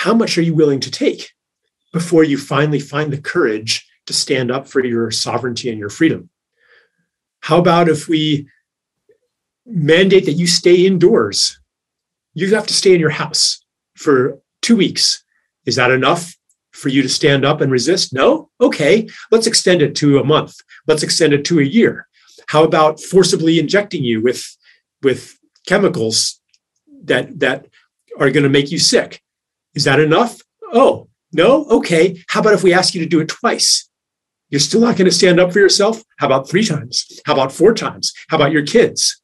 how much are you willing to take before you finally find the courage to stand up for your sovereignty and your freedom? How about if we mandate that you stay indoors? You have to stay in your house for two weeks. Is that enough for you to stand up and resist? No? Okay, let's extend it to a month. Let's extend it to a year. How about forcibly injecting you with, with chemicals that, that are going to make you sick? Is that enough? Oh, no? Okay. How about if we ask you to do it twice? You're still not going to stand up for yourself? How about three times? How about four times? How about your kids?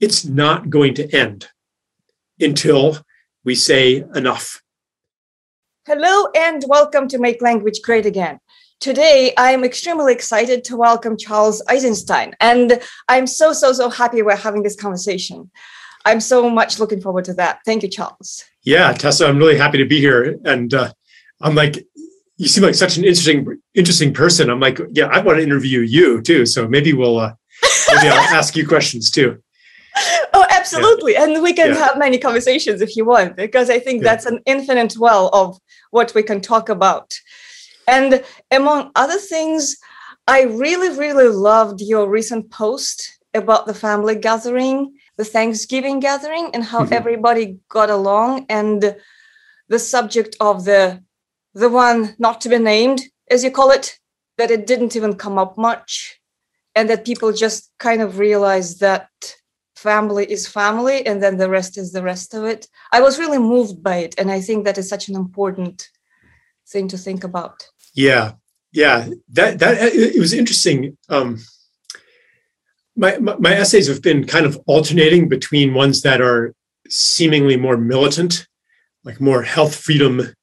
It's not going to end until we say enough. Hello and welcome to Make Language Great Again. Today, I am extremely excited to welcome Charles Eisenstein, and I'm so, so, so happy we're having this conversation. I'm so much looking forward to that. Thank you, Charles. Yeah, Tessa, I'm really happy to be here. And uh, I'm like, you seem like such an interesting, interesting person. I'm like, yeah, I want to interview you too. So maybe we'll, uh, maybe I'll ask you questions too. Oh, absolutely. Yeah. And we can yeah. have many conversations if you want, because I think yeah. that's an infinite well of what we can talk about. And among other things, I really, really loved your recent post about the family gathering, the Thanksgiving gathering, and how mm-hmm. everybody got along, and the subject of the the one not to be named, as you call it, that it didn't even come up much, and that people just kind of realized that family is family, and then the rest is the rest of it. I was really moved by it, and I think that is such an important thing to think about. Yeah, yeah, that that it was interesting. Um, my, my, essays have been kind of alternating between ones that are seemingly more militant, like more health freedom,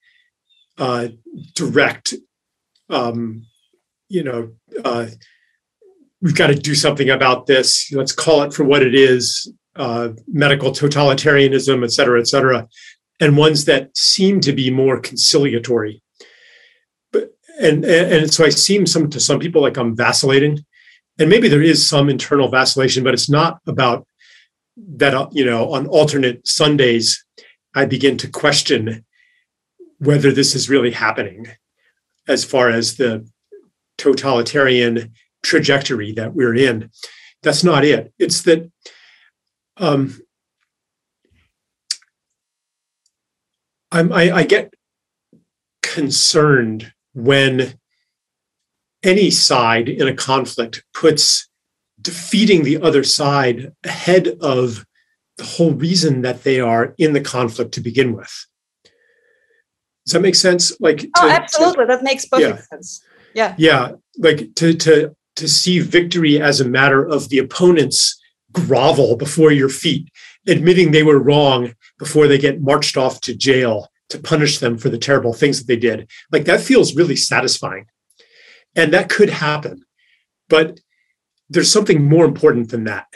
uh, direct. Um, you know, uh, we've got to do something about this. Let's call it for what it is: uh, medical totalitarianism, et cetera, et cetera, and ones that seem to be more conciliatory But and, and so I seem some to some people like I'm vacillating, and maybe there is some internal vacillation, but it's not about that. Uh, you know, on alternate Sundays, I begin to question whether this is really happening, as far as the totalitarian trajectory that we're in. That's not it. It's that um, I, I get concerned when any side in a conflict puts defeating the other side ahead of the whole reason that they are in the conflict to begin with. Does that make sense? Like, oh, to, oh, absolutely, to, that makes perfect yeah. sense. Yeah, yeah, like to to to see victory as a matter of the opponent's grovel before your feet, admitting they were wrong before they get marched off to jail to punish them for the terrible things that they did. Like that feels really satisfying. And that could happen. But there's something more important than that,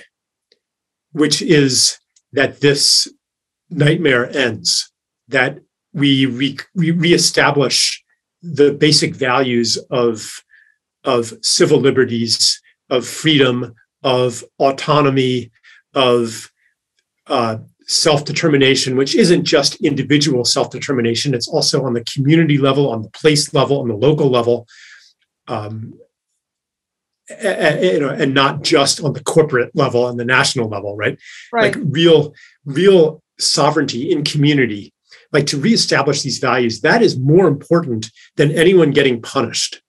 which is that this nightmare ends, that we, re- reestablish the basic values of, of civil liberties, of freedom, of autonomy, of uh, self determination, which isn't just individual self determination, it's also on the community level, on the place level, on the local level, um, and, you know, and not just on the corporate level and the national level, right? Right. Like real, real sovereignty in community, like to reestablish these values, that is more important than anyone getting punished.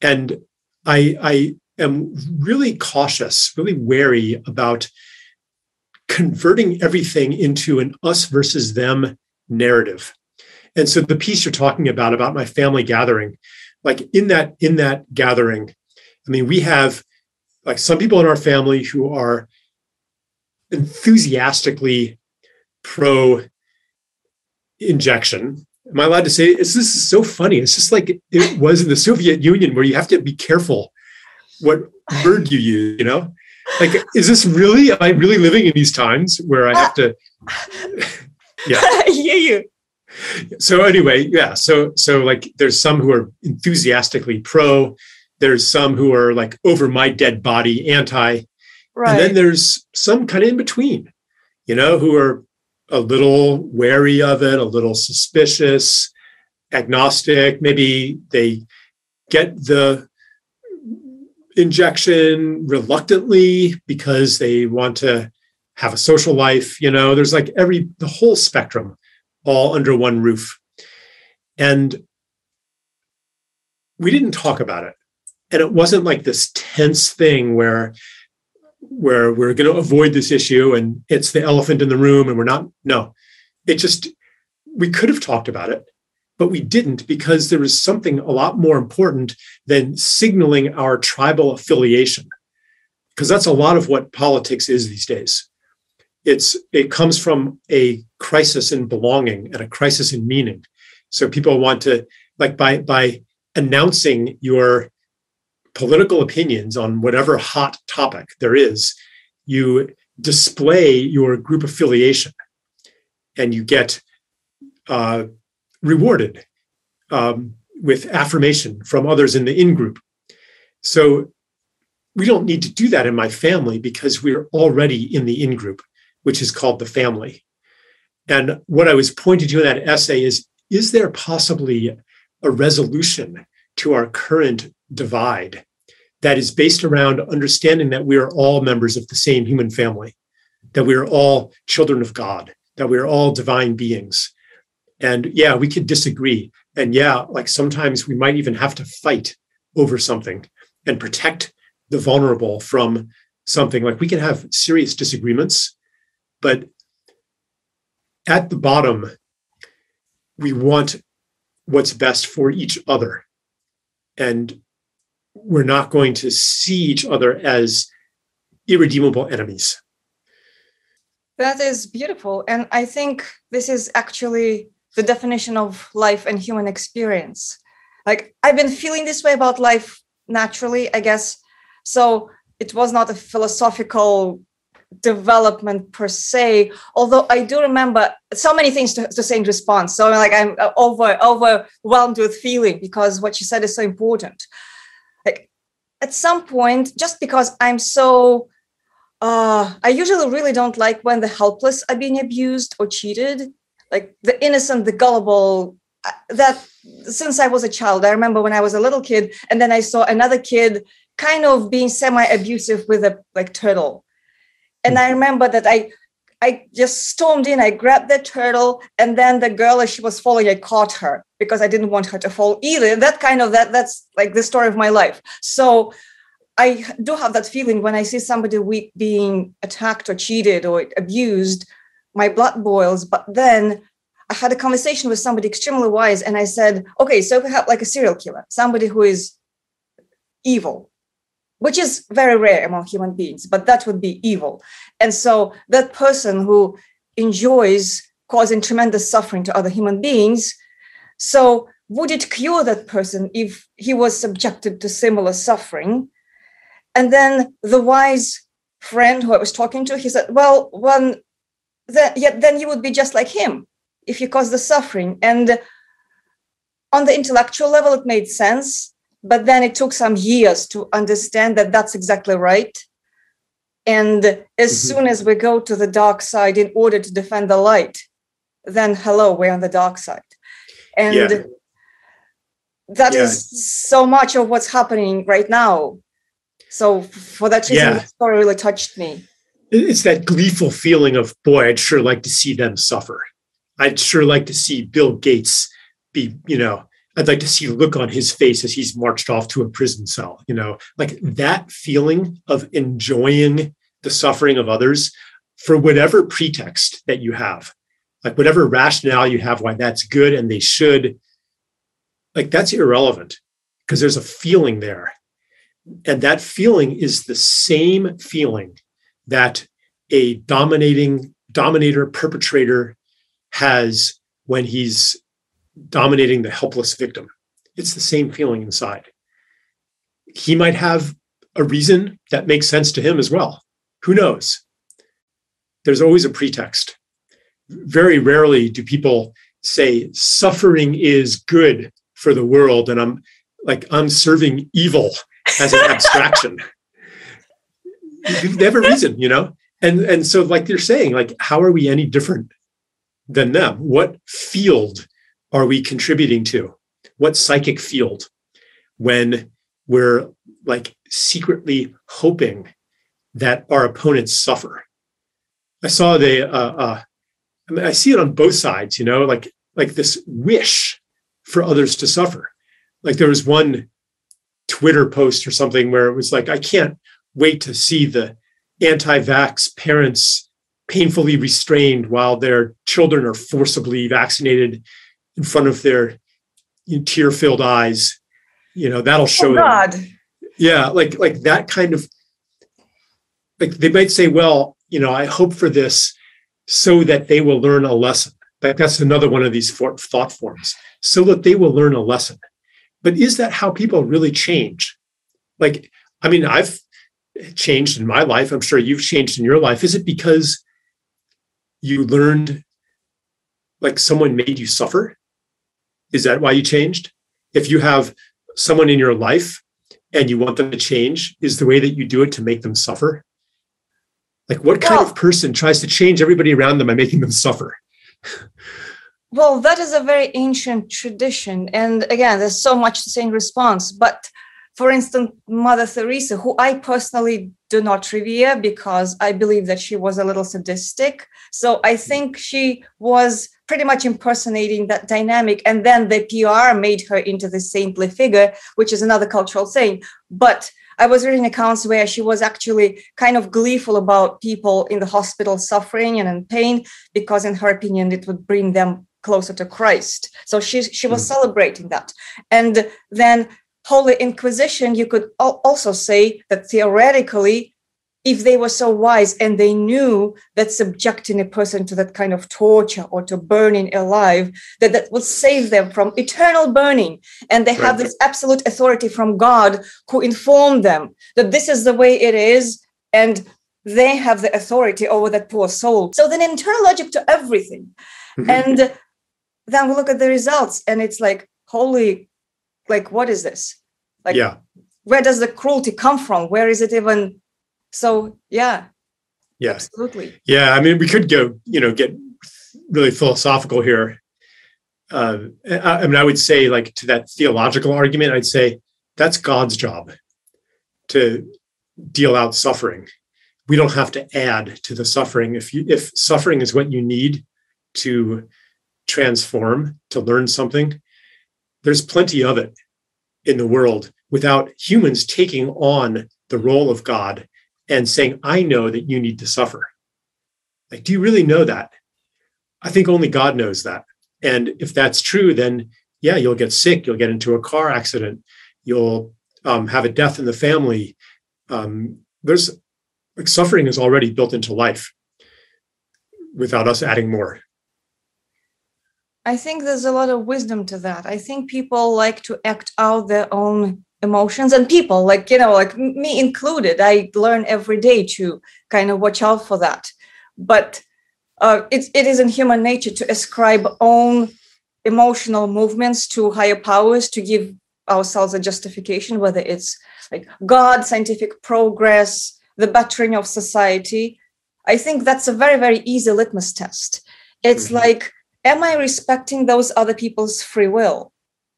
And I, I am really cautious, really wary about converting everything into an us versus them narrative. And so the piece you're talking about about my family gathering, like in that in that gathering, I mean, we have like some people in our family who are enthusiastically pro injection. Am I allowed to say this is so funny? It's just like it was in the Soviet Union where you have to be careful what word you use, you know? like is this really am i really living in these times where i have to yeah I hear you so anyway yeah so so like there's some who are enthusiastically pro there's some who are like over my dead body anti right. and then there's some kind of in between you know who are a little wary of it, a little suspicious, agnostic. Maybe they get the injection reluctantly because they want to have a social life. You know, there's like every, the whole spectrum all under one roof. And we didn't talk about it. And it wasn't like this tense thing where where we're going to avoid this issue and it's the elephant in the room and we're not no it just we could have talked about it but we didn't because there was something a lot more important than signaling our tribal affiliation because that's a lot of what politics is these days it's it comes from a crisis in belonging and a crisis in meaning so people want to like by by announcing your political opinions on whatever hot topic there is, you display your group affiliation and you get uh, rewarded um, with affirmation from others in the in group. So we don't need to do that in my family because we're already in the in group, which is called the family. And what I was pointing to in that essay is is there possibly a resolution to our current divide that is based around understanding that we are all members of the same human family, that we are all children of God, that we are all divine beings. And yeah, we could disagree. And yeah, like sometimes we might even have to fight over something and protect the vulnerable from something. Like we can have serious disagreements, but at the bottom, we want what's best for each other. And we're not going to see each other as irredeemable enemies. That is beautiful. And I think this is actually the definition of life and human experience. Like, I've been feeling this way about life naturally, I guess. So it was not a philosophical development per se although i do remember so many things to, to say in response. So like i'm over overwhelmed with feeling because what you said is so important. Like at some point just because i'm so uh, i usually really don't like when the helpless are being abused or cheated. Like the innocent the gullible uh, that since i was a child i remember when i was a little kid and then i saw another kid kind of being semi abusive with a like turtle and i remember that i I just stormed in. I grabbed the turtle, and then the girl, as she was falling, I caught her because I didn't want her to fall either. That kind of that that's like the story of my life. So I do have that feeling when I see somebody weak being attacked or cheated or abused, my blood boils. But then I had a conversation with somebody extremely wise, and I said, okay, so we have like a serial killer, somebody who is evil, which is very rare among human beings, but that would be evil. And so that person who enjoys causing tremendous suffering to other human beings, so would it cure that person if he was subjected to similar suffering? And then the wise friend who I was talking to, he said, well, when then, yeah, then you would be just like him if you cause the suffering. And on the intellectual level, it made sense but then it took some years to understand that that's exactly right and as mm-hmm. soon as we go to the dark side in order to defend the light then hello we're on the dark side and yeah. that yeah. is so much of what's happening right now so for that reason yeah. the story really touched me it's that gleeful feeling of boy i'd sure like to see them suffer i'd sure like to see bill gates be you know I'd like to see look on his face as he's marched off to a prison cell. You know, like that feeling of enjoying the suffering of others for whatever pretext that you have, like whatever rationale you have why that's good and they should, like that's irrelevant because there's a feeling there. And that feeling is the same feeling that a dominating dominator perpetrator has when he's dominating the helpless victim. It's the same feeling inside. He might have a reason that makes sense to him as well. Who knows? There's always a pretext. Very rarely do people say suffering is good for the world and I'm like I'm serving evil as an abstraction. they have a reason, you know? And and so like you're saying, like, how are we any different than them? What field are we contributing to? What psychic field when we're like secretly hoping that our opponents suffer? I saw the, uh, uh, I mean, I see it on both sides, you know, like, like this wish for others to suffer. Like there was one Twitter post or something where it was like, I can't wait to see the anti vax parents painfully restrained while their children are forcibly vaccinated in front of their you know, tear filled eyes. You know, that'll oh, show. Oh, God. Them. Yeah, like like that kind of like they might say, well, you know, I hope for this so that they will learn a lesson. Like that's another one of these thought forms, so that they will learn a lesson. But is that how people really change? Like, I mean, I've changed in my life. I'm sure you've changed in your life. Is it because you learned like someone made you suffer? Is that why you changed? If you have someone in your life and you want them to change, is the way that you do it to make them suffer? Like, what kind well, of person tries to change everybody around them by making them suffer? well, that is a very ancient tradition. And again, there's so much to say in response. But for instance, Mother Teresa, who I personally do not revere because I believe that she was a little sadistic. So I think she was pretty much impersonating that dynamic. And then the PR made her into the saintly figure, which is another cultural saying. But I was reading accounts where she was actually kind of gleeful about people in the hospital suffering and in pain because, in her opinion, it would bring them closer to Christ. So she she was mm. celebrating that. And then Holy Inquisition, you could also say that theoretically, if they were so wise and they knew that subjecting a person to that kind of torture or to burning alive, that that would save them from eternal burning. And they right. have this absolute authority from God who informed them that this is the way it is. And they have the authority over that poor soul. So then internal logic to everything. Mm-hmm. And then we look at the results and it's like, holy like what is this like yeah where does the cruelty come from where is it even so yeah. Yeah. Absolutely. Yeah i mean we could go you know get really philosophical here. Uh, I, I mean i would say like to that theological argument i'd say that's god's job to deal out suffering. We don't have to add to the suffering. If you if suffering is what you need to transform to learn something there's plenty of it in the world without humans taking on the role of God and saying, I know that you need to suffer. Like, do you really know that? I think only God knows that. And if that's true, then yeah, you'll get sick, you'll get into a car accident, you'll um, have a death in the family. Um, there's like suffering is already built into life without us adding more. I think there's a lot of wisdom to that. I think people like to act out their own emotions and people like you know like me included i learn every day to kind of watch out for that but uh, it, it is in human nature to ascribe own emotional movements to higher powers to give ourselves a justification whether it's like god scientific progress the bettering of society i think that's a very very easy litmus test it's mm-hmm. like am I respecting those other people's free will?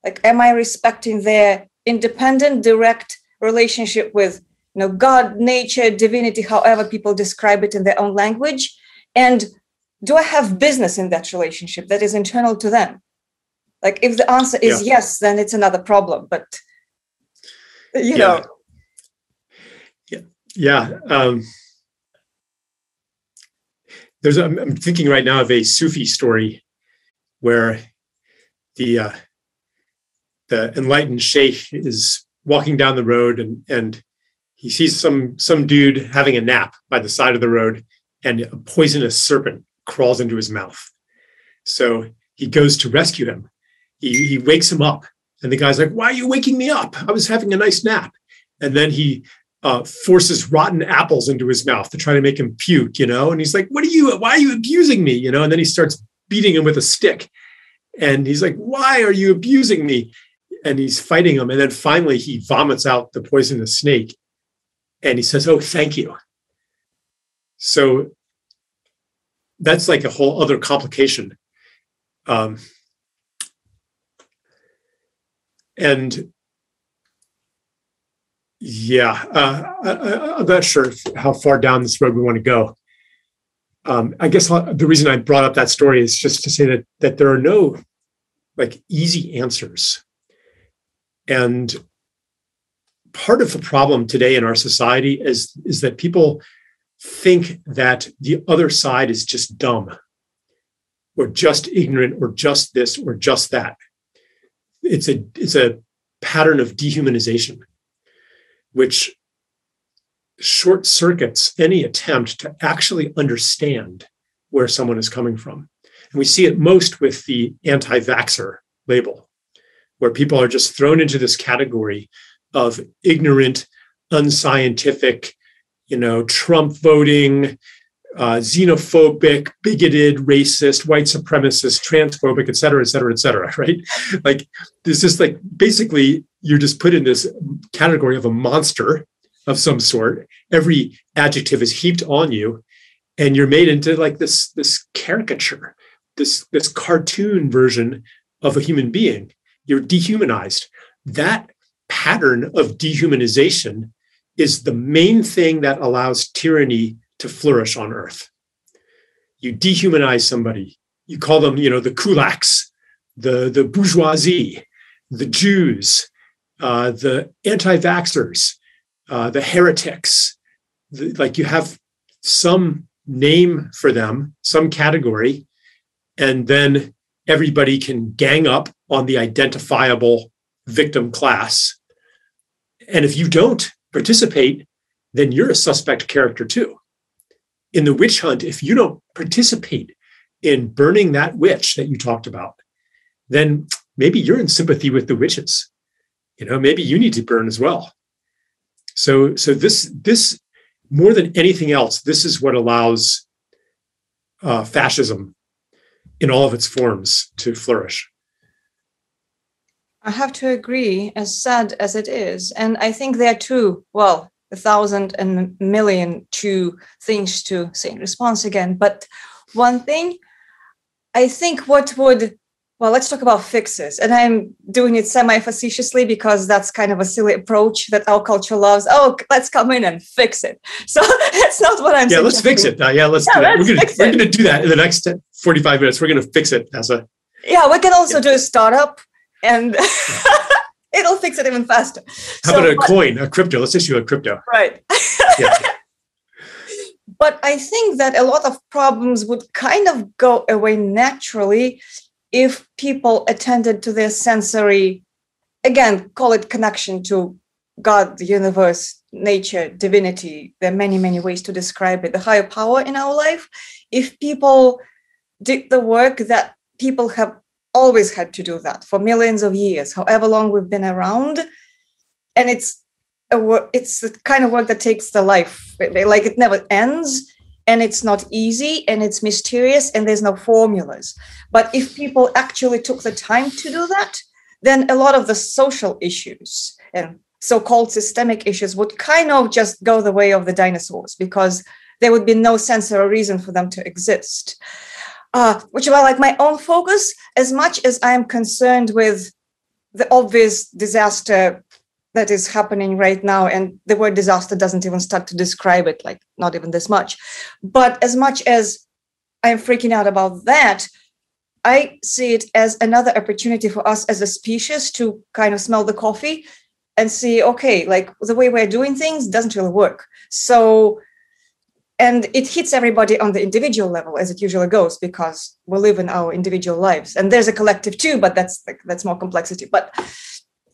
Like, am I respecting their independent, direct relationship with you know God, nature, divinity, however people describe it in their own language? And do I have business in that relationship that is internal to them? Like, if the answer is yeah. yes, then it's another problem. But you yeah. know, yeah, yeah. Um, there's, a, I'm thinking right now of a Sufi story where the uh, the enlightened sheikh is walking down the road and and he sees some some dude having a nap by the side of the road and a poisonous serpent crawls into his mouth so he goes to rescue him he, he wakes him up and the guy's like why are you waking me up i was having a nice nap and then he uh, forces rotten apples into his mouth to try to make him puke, you know. And he's like, "What are you? Why are you abusing me?" You know. And then he starts beating him with a stick. And he's like, Why are you abusing me? And he's fighting him. And then finally, he vomits out the poisonous snake and he says, Oh, thank you. So that's like a whole other complication. Um, and yeah, uh, I, am not sure how far down this road we want to go. Um, I guess the reason I brought up that story is just to say that that there are no like easy answers, and part of the problem today in our society is is that people think that the other side is just dumb, or just ignorant, or just this, or just that. It's a it's a pattern of dehumanization which short circuits any attempt to actually understand where someone is coming from. And we see it most with the anti vaxxer label, where people are just thrown into this category of ignorant, unscientific, you know, Trump voting, uh, xenophobic, bigoted, racist, white supremacist, transphobic, et cetera, et cetera, et cetera, right? Like, this is like basically you're just put in this category of a monster of some sort. Every adjective is heaped on you, and you're made into like this this caricature, this this cartoon version of a human being. You're dehumanized. That pattern of dehumanization is the main thing that allows tyranny to flourish on earth. You dehumanize somebody. You call them, you know, the kulaks, the, the bourgeoisie, the Jews, uh, the anti-vaxxers, uh, the heretics. The, like you have some name for them, some category, and then everybody can gang up on the identifiable victim class. And if you don't participate, then you're a suspect character too. In the witch hunt, if you don't participate in burning that witch that you talked about, then maybe you're in sympathy with the witches you know maybe you need to burn as well so so this this more than anything else this is what allows uh, fascism in all of its forms to flourish i have to agree as sad as it is and i think there are two well a thousand and million two things to say in response again but one thing i think what would well, let's talk about fixes. And I'm doing it semi facetiously because that's kind of a silly approach that our culture loves. Oh, let's come in and fix it. So that's not what I'm saying. yeah, let's fix it. Uh, yeah, let's yeah, do that. We're gonna, we're gonna do that in the next 45 minutes. We're gonna fix it, Tessa. Yeah, we can also yeah. do a startup and it'll fix it even faster. How so, about a but, coin, a crypto? Let's issue a crypto. Right. yeah. But I think that a lot of problems would kind of go away naturally if people attended to their sensory, again, call it connection to God, the universe, nature, divinity, there are many, many ways to describe it, the higher power in our life. If people did the work that people have always had to do that for millions of years, however long we've been around, and it's a work, it's the kind of work that takes the life, like it never ends and it's not easy and it's mysterious and there's no formulas. But if people actually took the time to do that, then a lot of the social issues and so-called systemic issues would kind of just go the way of the dinosaurs because there would be no sense or reason for them to exist. Uh, which is like my own focus, as much as I am concerned with the obvious disaster that is happening right now. And the word disaster doesn't even start to describe it like not even this much. But as much as i am freaking out about that i see it as another opportunity for us as a species to kind of smell the coffee and see okay like the way we're doing things doesn't really work. So and it hits everybody on the individual level as it usually goes because we live in our individual lives and there's a collective too but that's like that's more complexity but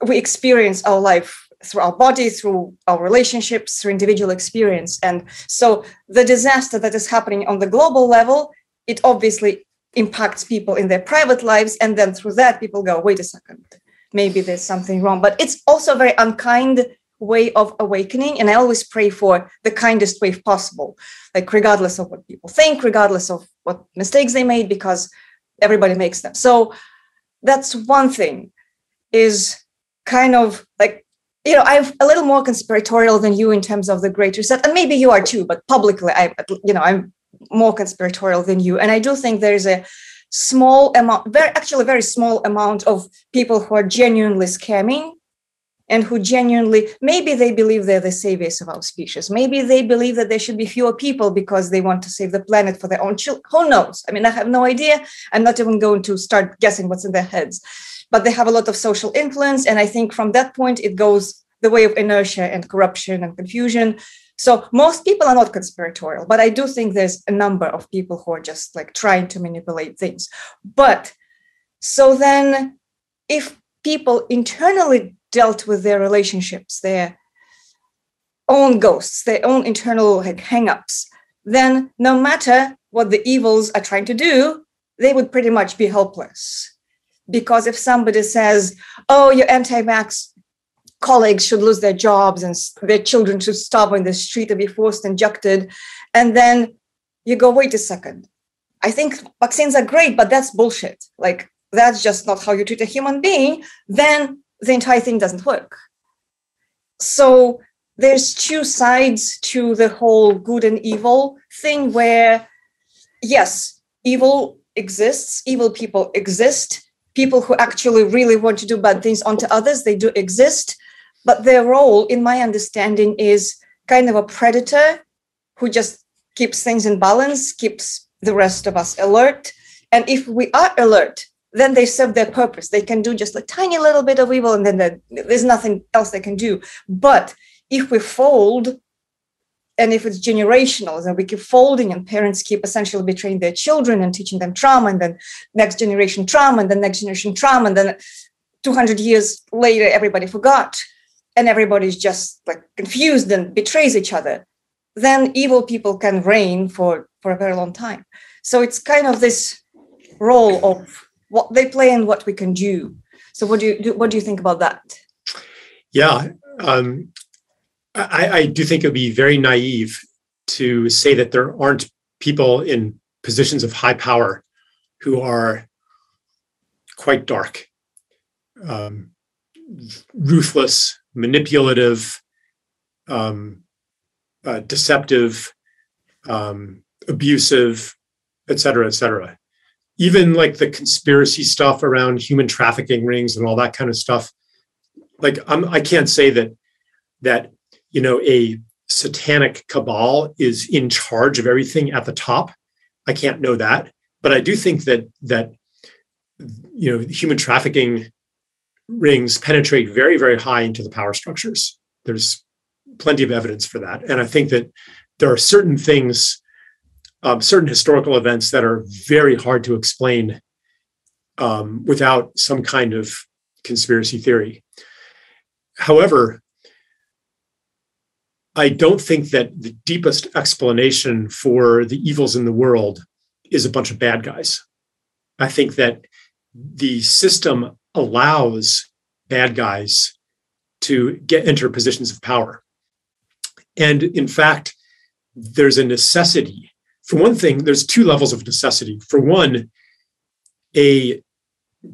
we experience our life through our body, through our relationships, through individual experience. And so the disaster that is happening on the global level, it obviously impacts people in their private lives. And then through that, people go, wait a second, maybe there's something wrong. But it's also very unkind way of awakening. And I always pray for the kindest way possible, like regardless of what people think, regardless of what mistakes they made, because everybody makes them. So that's one thing is kind of like you know i'm a little more conspiratorial than you in terms of the great reset and maybe you are too but publicly i you know i'm more conspiratorial than you. And I do think there is a small amount, very actually very small amount of people who are genuinely scamming and who genuinely maybe they believe they're the saviors of our species. Maybe they believe that there should be fewer people because they want to save the planet for their own children who knows? I mean i have no idea. I'm not even going to start guessing what's in their heads. But they have a lot of social influence and i think from that point it goes the way of inertia and corruption and confusion. So most people are not conspiratorial but i do think there's a number of people who are just like trying to manipulate things. But so then if people internally dealt with their relationships, their own ghosts, their own internal like hangups, then no matter what the evils are trying to do, they would pretty much be helpless. Because if somebody says, oh, your anti vax colleagues should lose their jobs and their children should starve on the street or be forced injected, and then you go, wait a second. I think vaccines are great, but that's bullshit. Like, that's just not how you treat a human being. Then the entire thing doesn't work. So there's two sides to the whole good and evil thing where, yes, evil exists, evil people exist, people who actually really want to do bad things onto others, they do exist. But their role, in my understanding, is kind of a predator who just keeps things in balance, keeps the rest of us alert. And if we are alert, then they serve their purpose. They can do just a tiny little bit of evil and then there's nothing else they can do. But if we fold, and if it's generational, then we keep folding and parents keep essentially betraying their children and teaching them trauma and then next generation trauma and then next generation trauma and then 200 years later everybody forgot and everybody's just like confused and betrays each other then evil people can reign for for a very long time so it's kind of this role of what they play and what we can do. So what do you what do you think about that? Yeah, um, I, I do think it would be very naive to say that there aren't people in positions of high power who are quite dark, um, ruthless, manipulative, um, uh, deceptive, um, abusive, et cetera, et cetera even like the conspiracy stuff around human trafficking rings and all that kind of stuff like I'm, i can't say that that you know a satanic cabal is in charge of everything at the top. I can't know that. But i do think that that you know human trafficking rings penetrate very very high into the power structures. There's plenty of evidence for that. And i think that there are certain things um, certain historical events that are very hard to explain um, without some kind of conspiracy theory. However, I don't think that the deepest explanation for the evils in the world is a bunch of bad guys. I think that the system allows bad guys to get enter positions of power. And in fact, there's a necessity for one thing, there's two levels of necessity. For one, a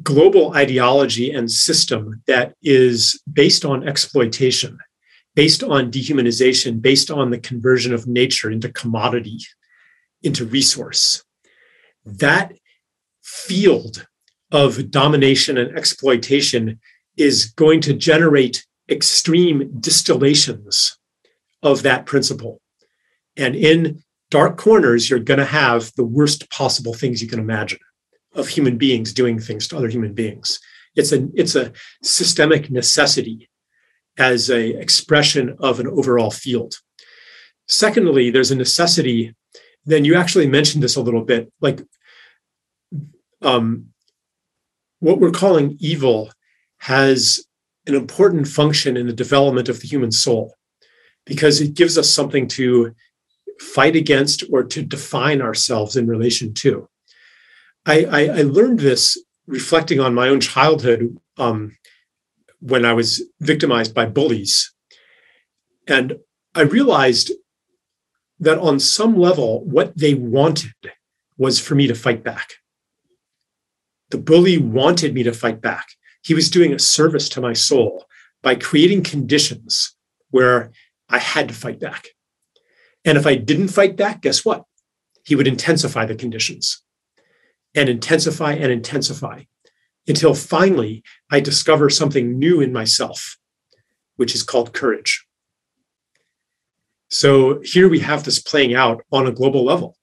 global ideology and system that is based on exploitation, based on dehumanization, based on the conversion of nature into commodity, into resource. That field of domination and exploitation is going to generate extreme distillations of that principle. And in dark corners, you're going to have the worst possible things you can imagine of human beings doing things to other human beings. It's a it's a systemic necessity as a expression of an overall field. Secondly, there's a necessity. Then you actually mentioned this a little bit, like um, what we're calling evil has an important function in the development of the human soul because it gives us something to fight against or to define ourselves in relation to. I, I, I learned this reflecting on my own childhood um, when I was victimized by bullies. And I realized that on some level, what they wanted was for me to fight back. The bully wanted me to fight back. He was doing a service to my soul by creating conditions where I had to fight back. And if I didn't fight back, guess what? he would intensify the conditions and intensify and intensify until finally I discover something new in myself, which is called courage. So here we have this playing out on a global level.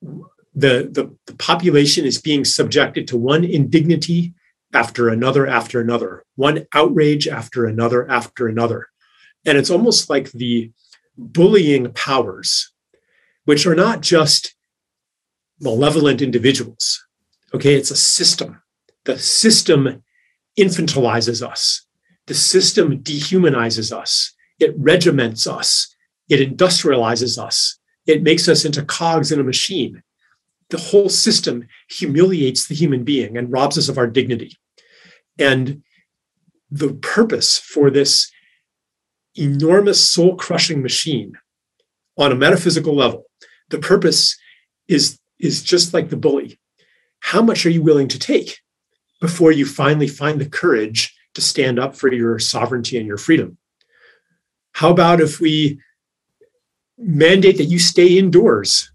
The, the, the, population is being subjected to one indignity after another, after another, one outrage after another, after another. And it's almost like the bullying powers, which are not just malevolent individuals. Okay, it's a system. The system infantilizes us, the system dehumanizes us, it regiments us, it industrializes us, it makes us into cogs in a machine. The whole system humiliates the human being and robs us of our dignity. And the purpose for this enormous soul crushing machine on a metaphysical level, the purpose is, is just like the bully. How much are you willing to take before you finally find the courage to stand up for your sovereignty and your freedom? How about if we mandate that you stay indoors?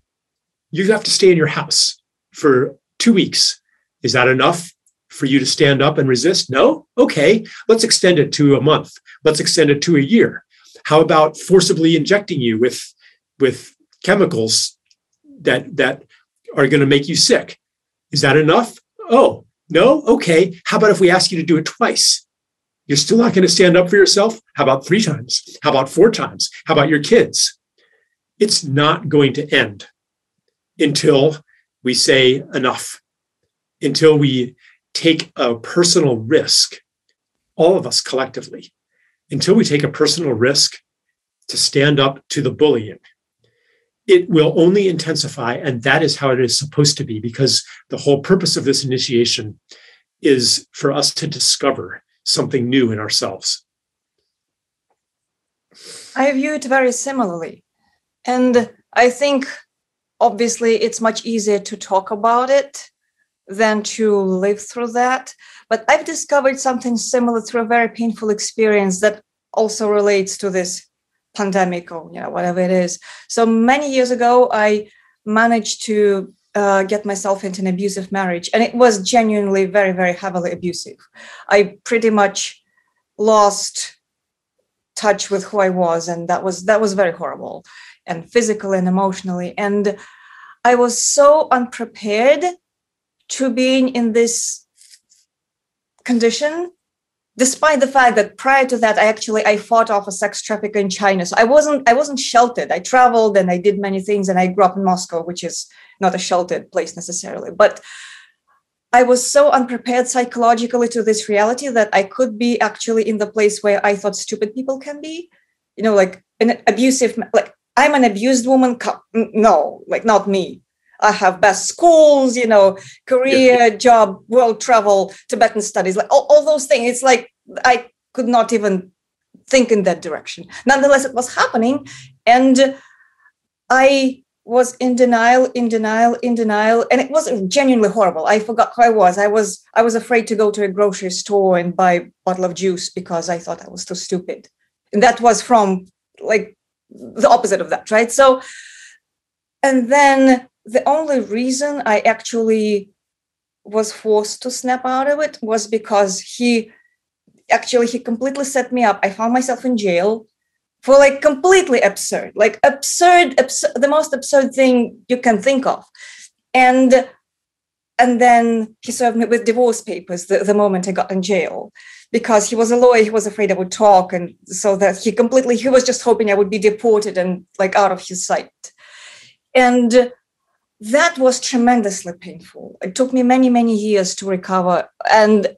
You have to stay in your house for two weeks. Is that enough for you to stand up and resist? No? Okay, let's extend it to a month. Let's extend it to a year. How about forcibly injecting you with, with chemicals that, that are going to make you sick? Is that enough? Oh, no? Okay. How about if we ask you to do it twice? You're still not going to stand up for yourself? How about three times? How about four times? How about your kids? It's not going to end until we say enough, until we take a personal risk, all of us collectively, until we take a personal risk to stand up to the bullying, it will only intensify. And that is how it is supposed to be, because the whole purpose of this initiation is for us to discover something new in ourselves. I view it very similarly. And I think obviously it's much easier to talk about it than to live through that. But I've discovered something similar through a very painful experience that also relates to this pandemic or you know whatever it is. So many years ago, I managed to uh, get myself into an abusive marriage, and it was genuinely very, very heavily abusive. I pretty much lost touch with who I was, and that was that was very horrible, and physically and emotionally. And I was so unprepared to being in this condition despite the fact that prior to that i actually i fought off a sex trafficker in china. So i wasn't i wasn't sheltered. I traveled and i did many things and i grew up in moscow which is not a sheltered place necessarily. But i was so unprepared psychologically to this reality that i could be actually in the place where i thought stupid people can be. You know like an abusive like i'm an abused woman no like not me I have best schools, you know, career, yeah. job, world travel, Tibetan studies, like all, all those things. It's like I could not even think in that direction. Nonetheless, it was happening. And I was in denial, in denial, in denial. And it was genuinely horrible. I forgot who I was. I was I was afraid to go to a grocery store and buy a bottle of juice because I thought I was too stupid. And that was from like the opposite of that, right? So and then the only reason I actually was forced to snap out of it was because he actually he completely set me up. I found myself in jail for like completely absurd, like absurd, absurd the most absurd thing you can think of. And and then he served me with divorce papers the, the moment I got in jail because he was a lawyer, he was afraid I would talk. And so that he completely, he was just hoping I would be deported and like out of his sight. And that was tremendously painful. It took me many, many years to recover. And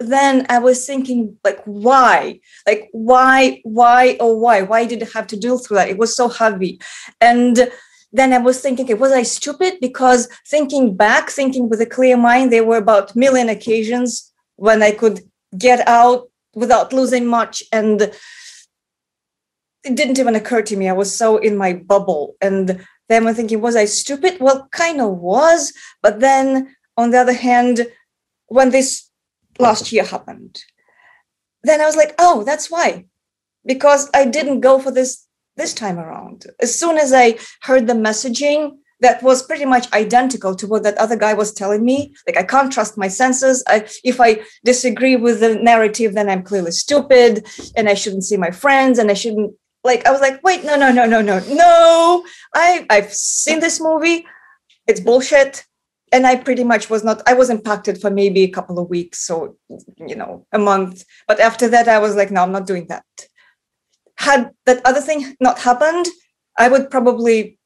then I was thinking, like, why? Like, why, why, or why? Why did I have to deal through that? It was so heavy. And then I was thinking, okay, was I stupid? Because thinking back, thinking with a clear mind, there were about million occasions when I could get out without losing much. And it didn't even occur to me. I was so in my bubble. And then I'm thinking, was I stupid? Well, kind of was. But then on the other hand, when this last year happened, then I was like, oh, that's why. Because I didn't go for this this time around. As soon as I heard the messaging that was pretty much identical to what that other guy was telling me. Like, I can't trust my senses. I, if I disagree with the narrative, then I'm clearly stupid and I shouldn't see my friends and I shouldn't. Like, I was like, wait, no, no, no, no, no, no. I, I've seen this movie. It's bullshit. And I pretty much was not, I was impacted for maybe a couple of weeks or, you know, a month. But after that, I was like, no, I'm not doing that. Had that other thing not happened, I would probably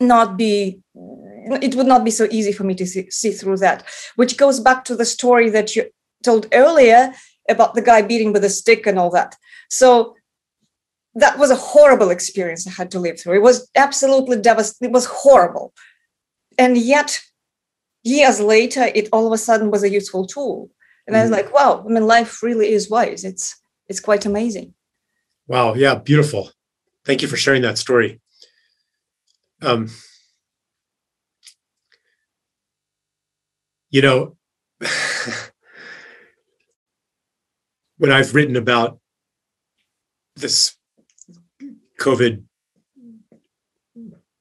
not be it would not be so easy for me to see, see through that which goes back to the story that you told earlier about the guy beating with a stick and all that so that was a horrible experience i had to live through. It was absolutely devastating it was horrible. And yet years later it all of a sudden was a useful tool. And mm. i was mm-hmm. like wow i mean life really is wise. It's it's quite amazing. Wow yeah beautiful. Thank you for sharing that story. Um, you know, when I've written about this COVID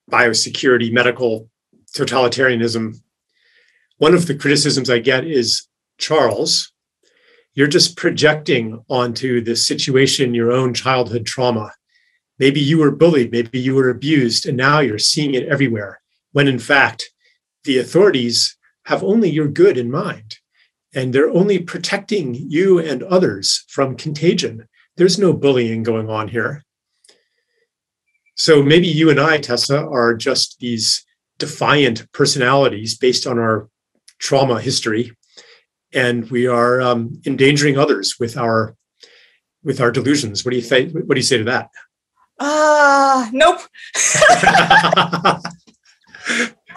biosecurity, medical totalitarianism, one of the criticisms I get is Charles, you're just projecting onto this situation your own childhood trauma. Maybe you were bullied, maybe you were abused, and now you're seeing it everywhere, when in fact, the authorities have only your good in mind. And they're only protecting you and others from contagion. There's no bullying going on here. So maybe you and I, Tessa, are just these defiant personalities based on our trauma history, and we are um, endangering others with our with our delusions. What do you think? What do you say to that? Ah, uh, nope.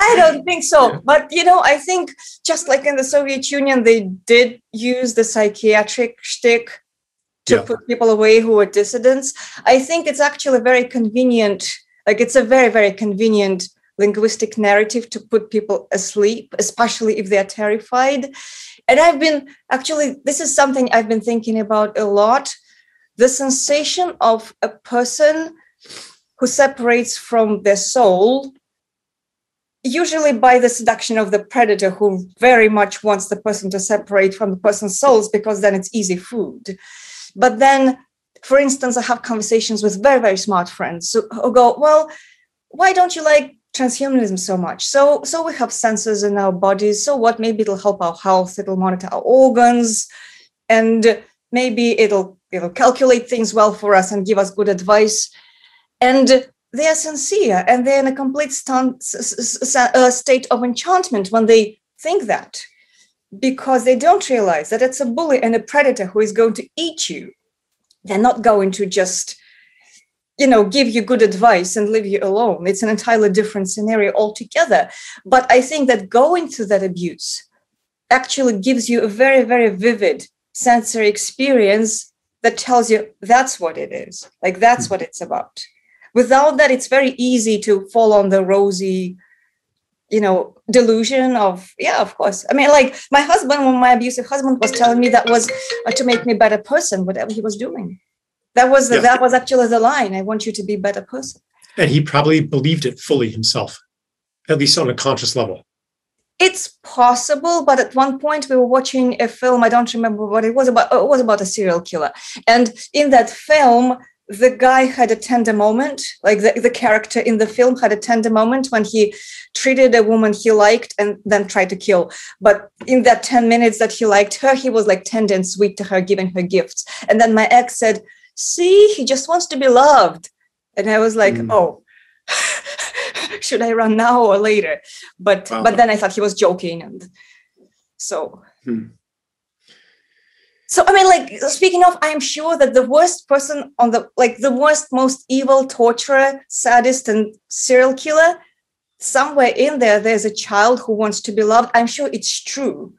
I don't think so. Yeah. But you know, I think just like in the Soviet Union, they did use the psychiatric shtick to yeah. put people away who are dissidents. I think it's actually very convenient. Like it's a very, very convenient linguistic narrative to put people asleep, especially if they are terrified. And I've been actually, this is something I've been thinking about a lot the sensation of a person who separates from their soul usually by the seduction of the predator who very much wants the person to separate from the person's souls because then it's easy food but then for instance i have conversations with very very smart friends who go well why don't you like transhumanism so much? So so we have sensors in our bodies. So what? Maybe it'll help our health. It'll monitor our organs. And maybe it'll it'll calculate things well for us and give us good advice. And they are sincere and they're in a complete st- uh, state of enchantment when they think that because they don't realize that it's a bully and a predator who is going to eat you. They're not going to just you know give you good advice and leave you alone. It's an entirely different scenario altogether. But i think that going through that abuse actually gives you a very very vivid sensory experience that tells you that's what it is. Like that's hmm. what it's about. Without that it's very easy to fall on the rosy you know delusion of yeah of course i mean like my husband when my abusive husband was telling me that was uh, to make me a better person whatever he was doing that was the, yeah. that was actually the line i want you to be a better person and he probably believed it fully himself at least on a conscious level it's possible, but at one point we were watching a film. I don't remember what it was about. Oh, it was about a serial killer, and in that film, the guy had a tender moment. Like the, the character in the film had a tender moment when he treated a woman he liked and then tried to kill. But in that ten minutes that he liked her, he was like tender and sweet to her, giving her gifts. And then my ex said, "See, he just wants to be loved," and I was like, mm. "Oh." should I run now or later? But wow. but then I thought he was joking, and so. Hmm. So I mean, like speaking of, I'm sure that the worst person on the like the worst, most evil torturer, sadist, and serial killer, somewhere in there, there's a child who wants to be loved. I'm sure it's true,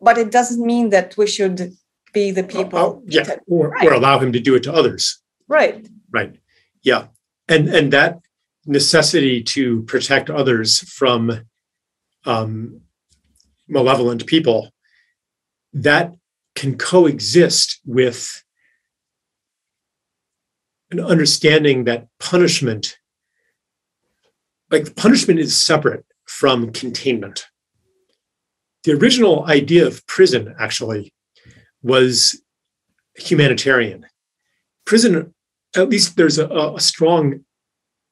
but it doesn't mean that we should be the people. Oh, yeah, or, right. or allow him to do it to others. Right. Right. Yeah, and and that necessity to protect others from um, malevolent people that can coexist with an understanding that punishment like punishment is separate from containment. The original idea of prison actually was humanitarian. Prison, at least there's a, a strong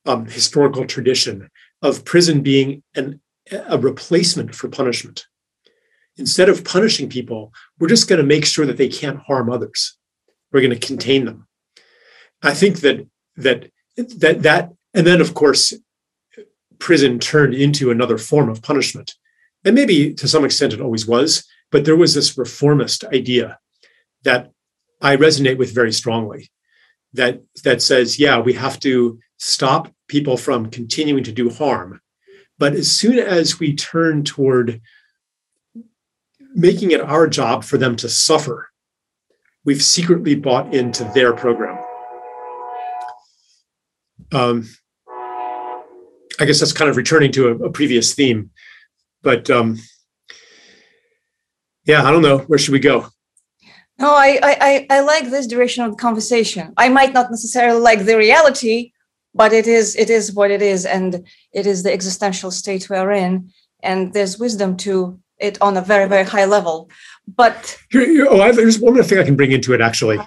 um, historical tradition of prison being an, a replacement for punishment. Instead of punishing people, we're just going to make sure that they can't harm others. We're going to contain them. I think that that that that and then of course prison turned into another form of punishment. And maybe to some extent it always was, but there was this reformist idea that I resonate with very strongly that that says, yeah, we have to stop people from continuing to do harm. But as soon as we turn toward making it our job for them to suffer, we've secretly bought into their program. Um, I guess that's kind of returning to a, a previous theme, but um, yeah, I don't know. Where should we go? No, I, I I like this direction of the conversation. I might not necessarily like the reality, but it is it is what it is, and it is the existential state we're in, and there's wisdom to it on a very very high level. But oh, I, there's one more thing I can bring into it actually,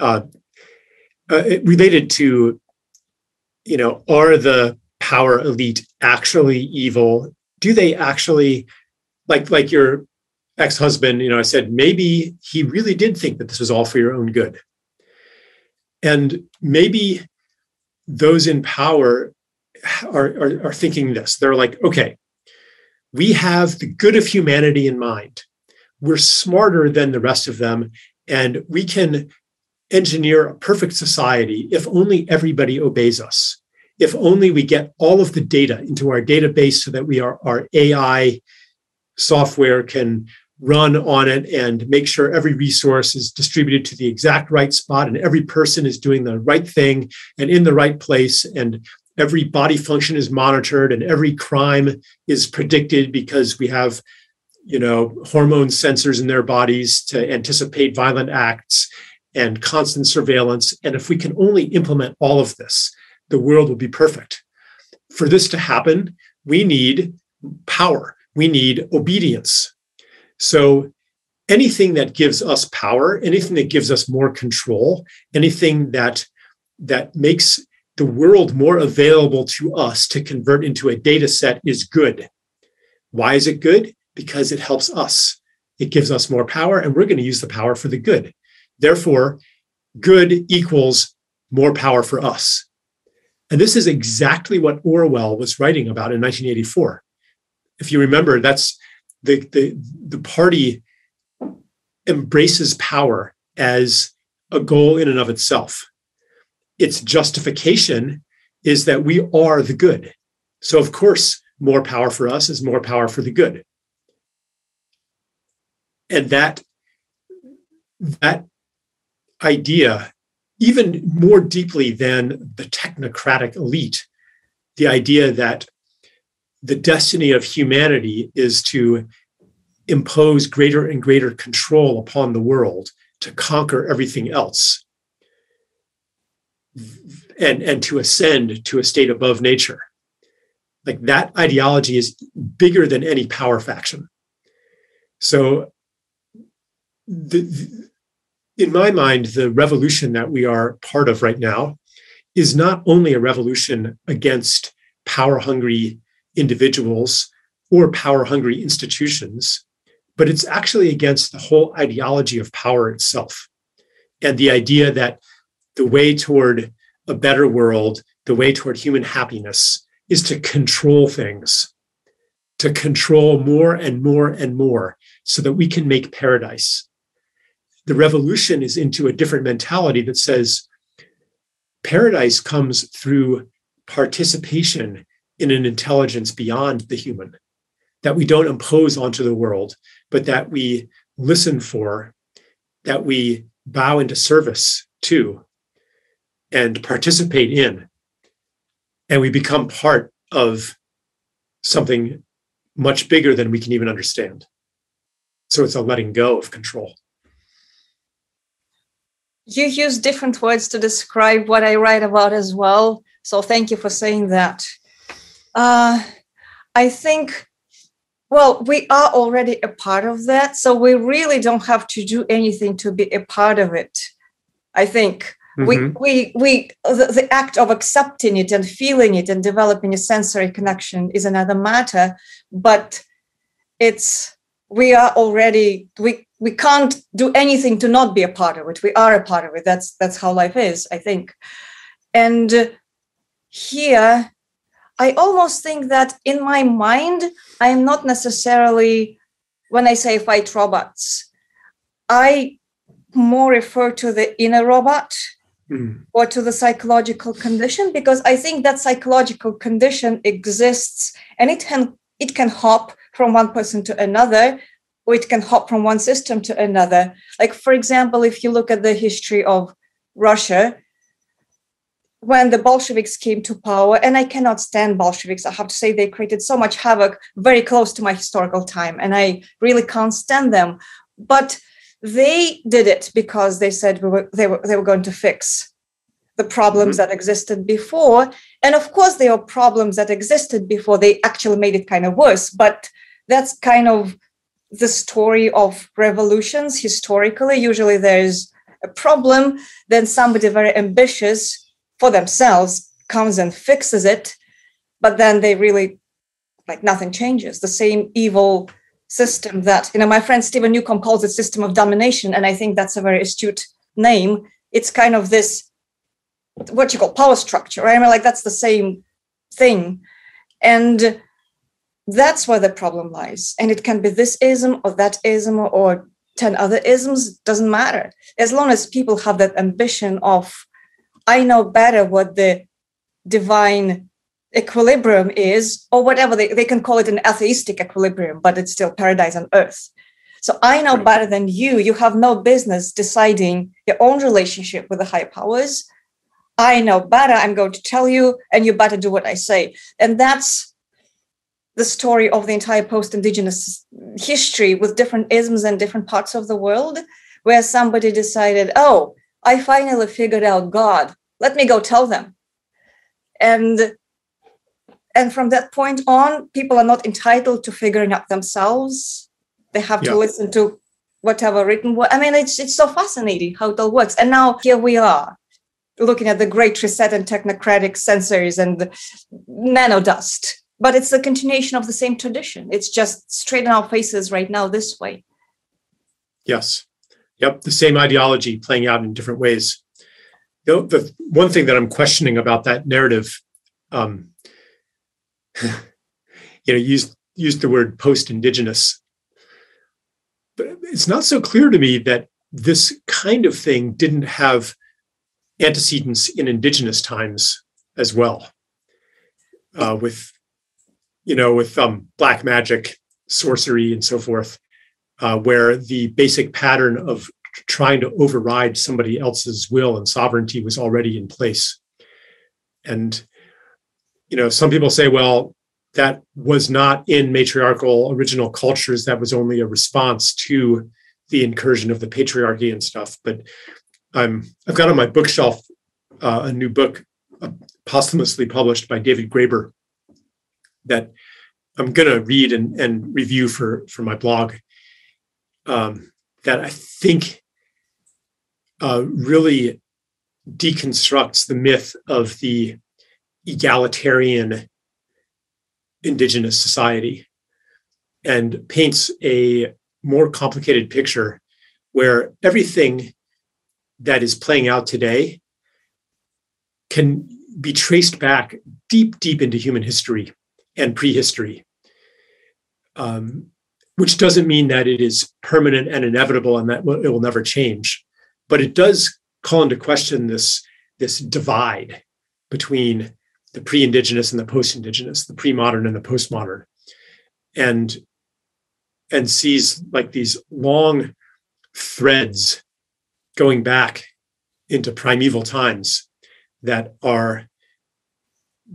uh, uh, it related to, you know, are the power elite actually evil? Do they actually, like like your ex-husband, you know, I said maybe he really did think that this was all for your own good. And maybe those in power are, are, are thinking this. They're like, okay, we have the good of humanity in mind. We're smarter than the rest of them, and we can engineer a perfect society if only everybody obeys us if only we get all of the data into our database so that we are our AI software can run on it and make sure every resource is distributed to the exact right spot and every person is doing the right thing and in the right place and every body function is monitored and every crime is predicted because we have you know hormone sensors in their bodies to anticipate violent acts and constant surveillance and if we can only implement all of this the world will be perfect. For this to happen, we need power, we need obedience. So, anything that gives us power, anything that gives us more control, anything that that makes the world more available to us to convert into a data set is good. Why is it good? Because it helps us. It gives us more power, and we're going to use the power for the good. Therefore, good equals more power for us. And this is exactly what Orwell was writing about in 1984. If you remember, that's the, the, the party embraces power as a goal in and of itself. Its justification is that we are the good. So, of course, more power for us is more power for the good. And that, that idea even more deeply than the technocratic elite, the idea that the destiny of humanity is to impose greater and greater control upon the world to conquer everything else and, and to ascend to a state above nature. Like that ideology is bigger than any power faction. So the, in my mind, the revolution that we are part of right now is not only a revolution against power hungry individuals or power hungry institutions, but it's actually against the whole ideology of power itself. And the idea that the way toward a better world, the way toward human happiness, is to control things, to control more and more and more so that we can make paradise. The revolution is into a different mentality that says paradise comes through participation in an intelligence beyond the human that we don't impose onto the world, but that we listen for, that we bow into service to, and participate in. And we become part of something much bigger than we can even understand. So it's a letting go of control you use different words to describe what I write about as well. So thank you for saying that. Uh, I think, well, we are already a part of that. So we really don't have to do anything to be a part of it. I think mm-hmm. we, we, we, the, the act of accepting it and feeling it and developing a sensory connection is another matter. But it's, we are already, we, we can't do anything to not be a part of it. We are a part of it. That's, that's how life is, I think. And here, I almost think that in my mind, I am not necessarily, when I say fight robots, I more refer to the inner robot mm. or to the psychological condition because I think that psychological condition exists and it can it can hop from one person to another or it can hop from one system to another. Like for example, if you look at the history of Russia, when the Bolsheviks came to power, and I cannot stand Bolsheviks, I have to say they created so much havoc very close to my historical time, and I really can't stand them. But they did it because they said we were, they were they were going to fix the problems mm-hmm. that existed before, and of course there are problems that existed before. They actually made it kind of worse, but that's kind of the story of revolutions historically. Usually there's a problem, then somebody very ambitious for themselves comes and fixes it but then they really like nothing changes the same evil system that you know my friend Steven Newcomb calls it system of domination and i think that's a very astute name. It's kind of this what you call power structure right? I mean like that's the same thing. And that's where the problem lies. And it can be this ism or that ism or 10 other isms doesn't matter. As long as people have that ambition of I know better what the divine equilibrium is, or whatever they, they can call it an atheistic equilibrium, but it's still paradise on earth. So I know better than you. You have no business deciding your own relationship with the high powers. I know better. I'm going to tell you, and you better do what I say. And that's the story of the entire post indigenous history with different isms and different parts of the world, where somebody decided, oh, I finally figured out God. Let me go tell them. And and from that point on, people are not entitled to figuring out themselves. They have yeah. to listen to whatever written word. I mean, it's it's so fascinating how it all works. And now here we are, looking at the great reset and technocratic sensors and nano dust. But it's a continuation of the same tradition. It's just straight in our faces right now this way. Yes. Yep, the same ideology playing out in different ways. The, the one thing that I'm questioning about that narrative, um, you know, used used the word post-indigenous, but it's not so clear to me that this kind of thing didn't have antecedents in indigenous times as well, uh, with you know, with um, black magic, sorcery, and so forth uh, where the basic pattern of trying to override somebody else's will and sovereignty was already in place. And, you know, some people say, well, that was not in matriarchal original cultures. That was only a response to the incursion of the patriarchy and stuff. But I'm, I've got on my bookshelf uh, a new book uh, posthumously published by David Graeber that I'm going to read and, and review for, for my blog um, that I think uh, really deconstructs the myth of the egalitarian indigenous society and paints a more complicated picture where everything that is playing out today can be traced back deep, deep into human history and prehistory. Um, which doesn't mean that it is permanent and inevitable and that it will never change. But it does call into question this, this divide between the pre-indigenous and the post-indigenous, the pre-modern and the postmodern, and and sees like these long threads going back into primeval times that are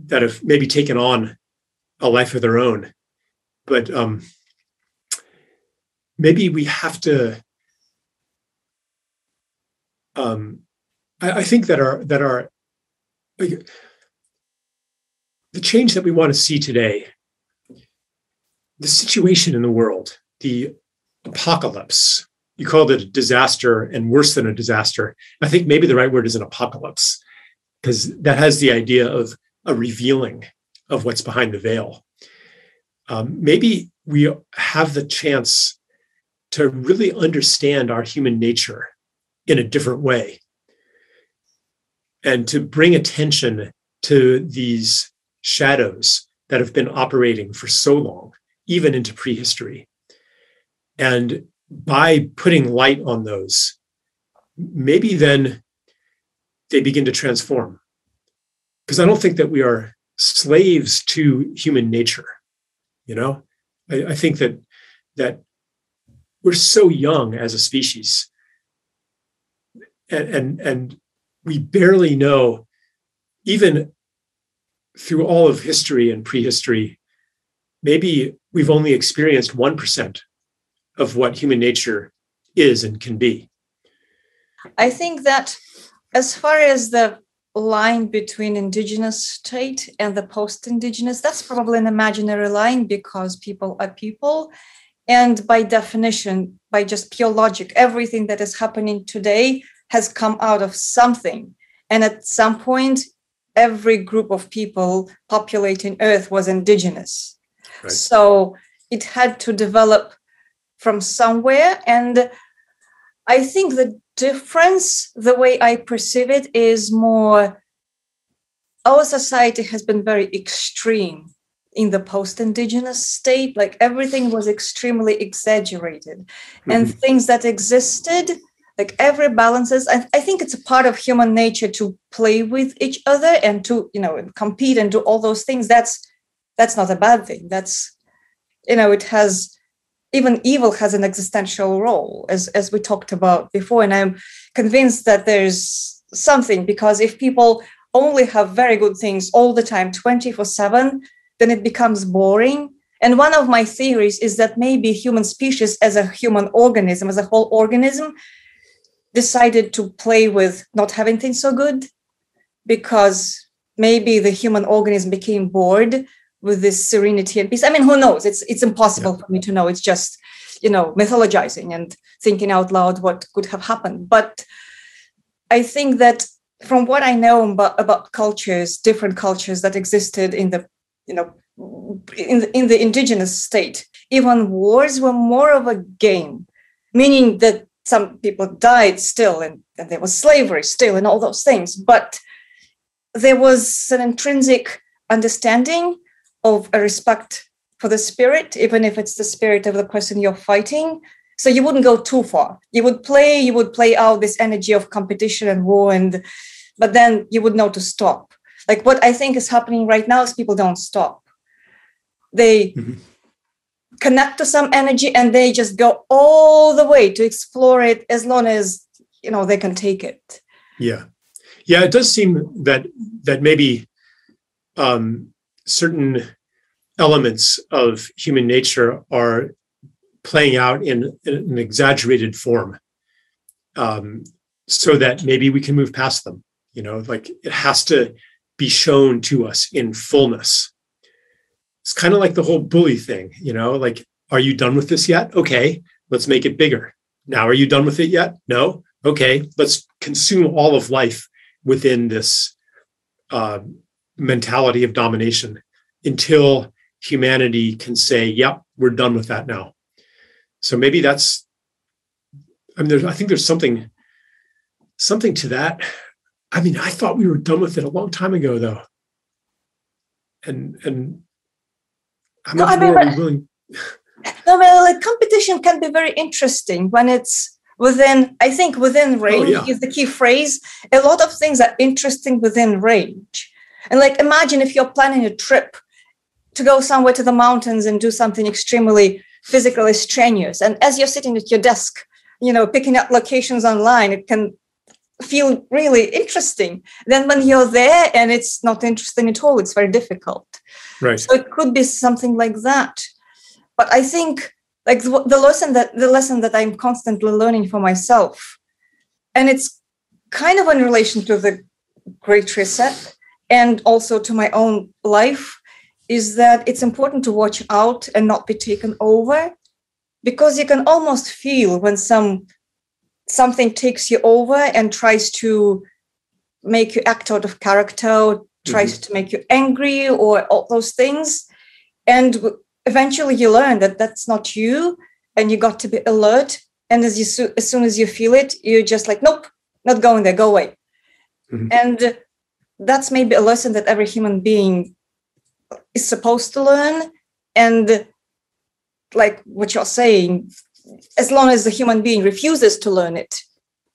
that have maybe taken on a life of their own, but um, maybe we have to um, I, I, think that our that our the change that we want to see today, the situation in the world, the apocalypse, you called it a disaster and worse than a disaster. I think maybe the right word is an apocalypse, because that has the idea of a revealing of what's behind the veil. Um, maybe we have the chance to really understand our human nature in a different way and to bring attention to these shadows that have been operating for so long, even into prehistory. And by putting light on those, maybe then they begin to transform. Because I don't think that we are slaves to human nature. You know, I, I think that that we're so young as a species, and and, and we barely know, even through all of history and prehistory, maybe we've only experienced 1% of what human nature is and can be. I think that as far as the line between indigenous state and the post-indigenous, that's probably an imaginary line because people are people. And by definition, by just pure logic, everything that is happening today has come out of something. And at some point, every group of people populating Earth was indigenous. Right. So it had to develop from somewhere. And I think the difference, the way I perceive it, is more our society has been very extreme in the post-indigenous state like everything was extremely exaggerated mm-hmm. and things that existed like every balances I, I think it's a part of human nature to play with each other and to you know compete and do all those things. That's that's not a bad thing. That's you know it has even evil has an existential role as as we talked about before. And i'm convinced that there's something because if people only have very good things all the time 24 7 then it becomes boring. And one of my theories is that maybe human species as a human organism as a whole organism decided to play with not having things so good because maybe the human organism became bored with this serenity and peace. I mean, who knows? It's it's impossible yeah. for me to know. It's just you know mythologizing and thinking out loud what could have happened. But I think that from what I know about, about cultures, different cultures that existed in the you know in the, in the indigenous state, even wars were more of a game, meaning that some people died still and, and there was slavery still and all those things but there was an intrinsic understanding of a respect for the spirit even if it's the spirit of the person you're fighting. So you wouldn't go too far. You would play you would play out this energy of competition and war and but then you would know to stop. Like what i think is happening right now is people don't stop. They mm-hmm connect to some energy and they just go all the way to explore it as long as you know they can take it. Yeah. Yeah it does seem that that maybe um, certain elements of human nature are playing out in, in an exaggerated form um, so that maybe we can move past them you know like it has to be shown to us in fullness it's kind of like the whole bully thing, you know, like, are you done with this yet? Okay, let's make it bigger. Now, are you done with it yet? No. Okay, let's consume all of life within this uh, mentality of domination until humanity can say, yep, we're done with that now. So maybe that's, I mean, there's, I think there's something, something to that. I mean, I thought we were done with it a long time ago, though. And, and how much no, more are we willing? no, well, like competition can be very interesting when it's within. I think within oh, range oh, yeah. is the key phrase. A lot of things are interesting within range, and like imagine if you're planning a trip to go somewhere to the mountains and do something extremely physically strenuous, and as you're sitting at your desk, you know, picking up locations online, it can feel really interesting. Then when you're there and it's not interesting at all, it's very difficult. Right. So it could be something like that. But I think like the, lesson that the lesson that I'm constantly learning for myself, and it's kind of in relation to the Great Reset and also to my own life is that it's important to watch out and not be taken over because you can almost feel when some something takes you over and tries to make you act out of character tries mm-hmm. to make you angry or all those things. And eventually you learn that that's not you and you got to be alert. And as you as soon as you feel it you're just like nope not going there go away. Mm-hmm. and that's maybe a lesson that every human being is supposed to learn. And like what you're saying as long as the human being refuses to learn it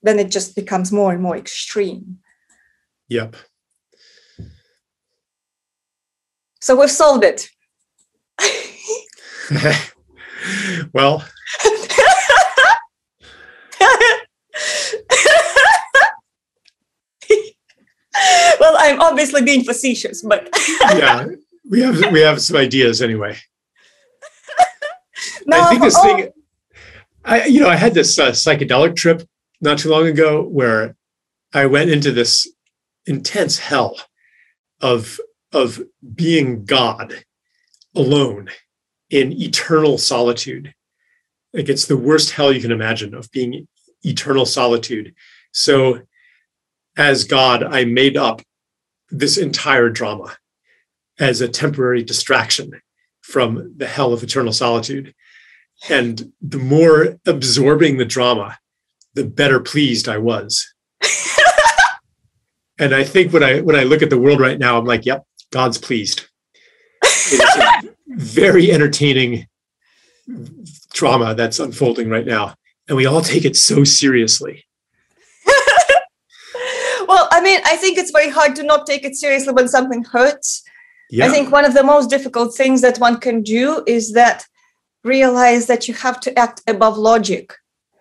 then it just becomes more and more extreme. Yep so we've solved it well well, I'm obviously being facetious, but yeah, we have we have some ideas anyway. No, I think this oh. thing, I you know, I had this uh, psychedelic trip not too long ago where I went into this intense hell of of being God alone in eternal solitude. Like it's the worst hell you can imagine of being eternal solitude. So as God, I made up this entire drama as a temporary distraction from the hell of eternal solitude. And the more absorbing the drama, the better pleased I was. and I think when I when I look at the world right now, I'm like, yep, God's pleased. It's a very entertaining drama that's unfolding right now. And we all take it so seriously. well, I mean, I think it's very hard to not take it seriously when something hurts. Yeah. I think one of the most difficult things that one can do is that realize that you have to act above logic.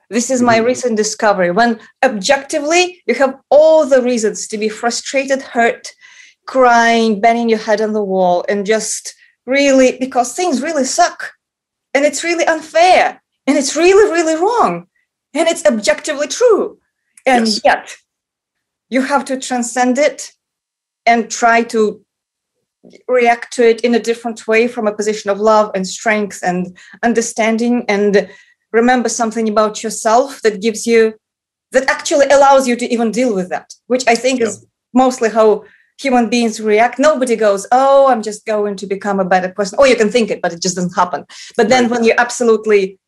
This is my mm-hmm. recent discovery. When objectively you have all the reasons to be frustrated, hurt, crying, banging your head on the wall, and just really because things really suck and it's really unfair and it's really, really wrong and it's objectively true. And yes. yet you have to transcend it and try to react to it in a different way from a position of love and strength and understanding and remember something about yourself that gives you that actually allows you to even deal with that which i think yeah. is mostly how human beings react. Nobody goes oh i'm just going to become a better person. Oh you can think it but it just doesn't happen. But then right. when you absolutely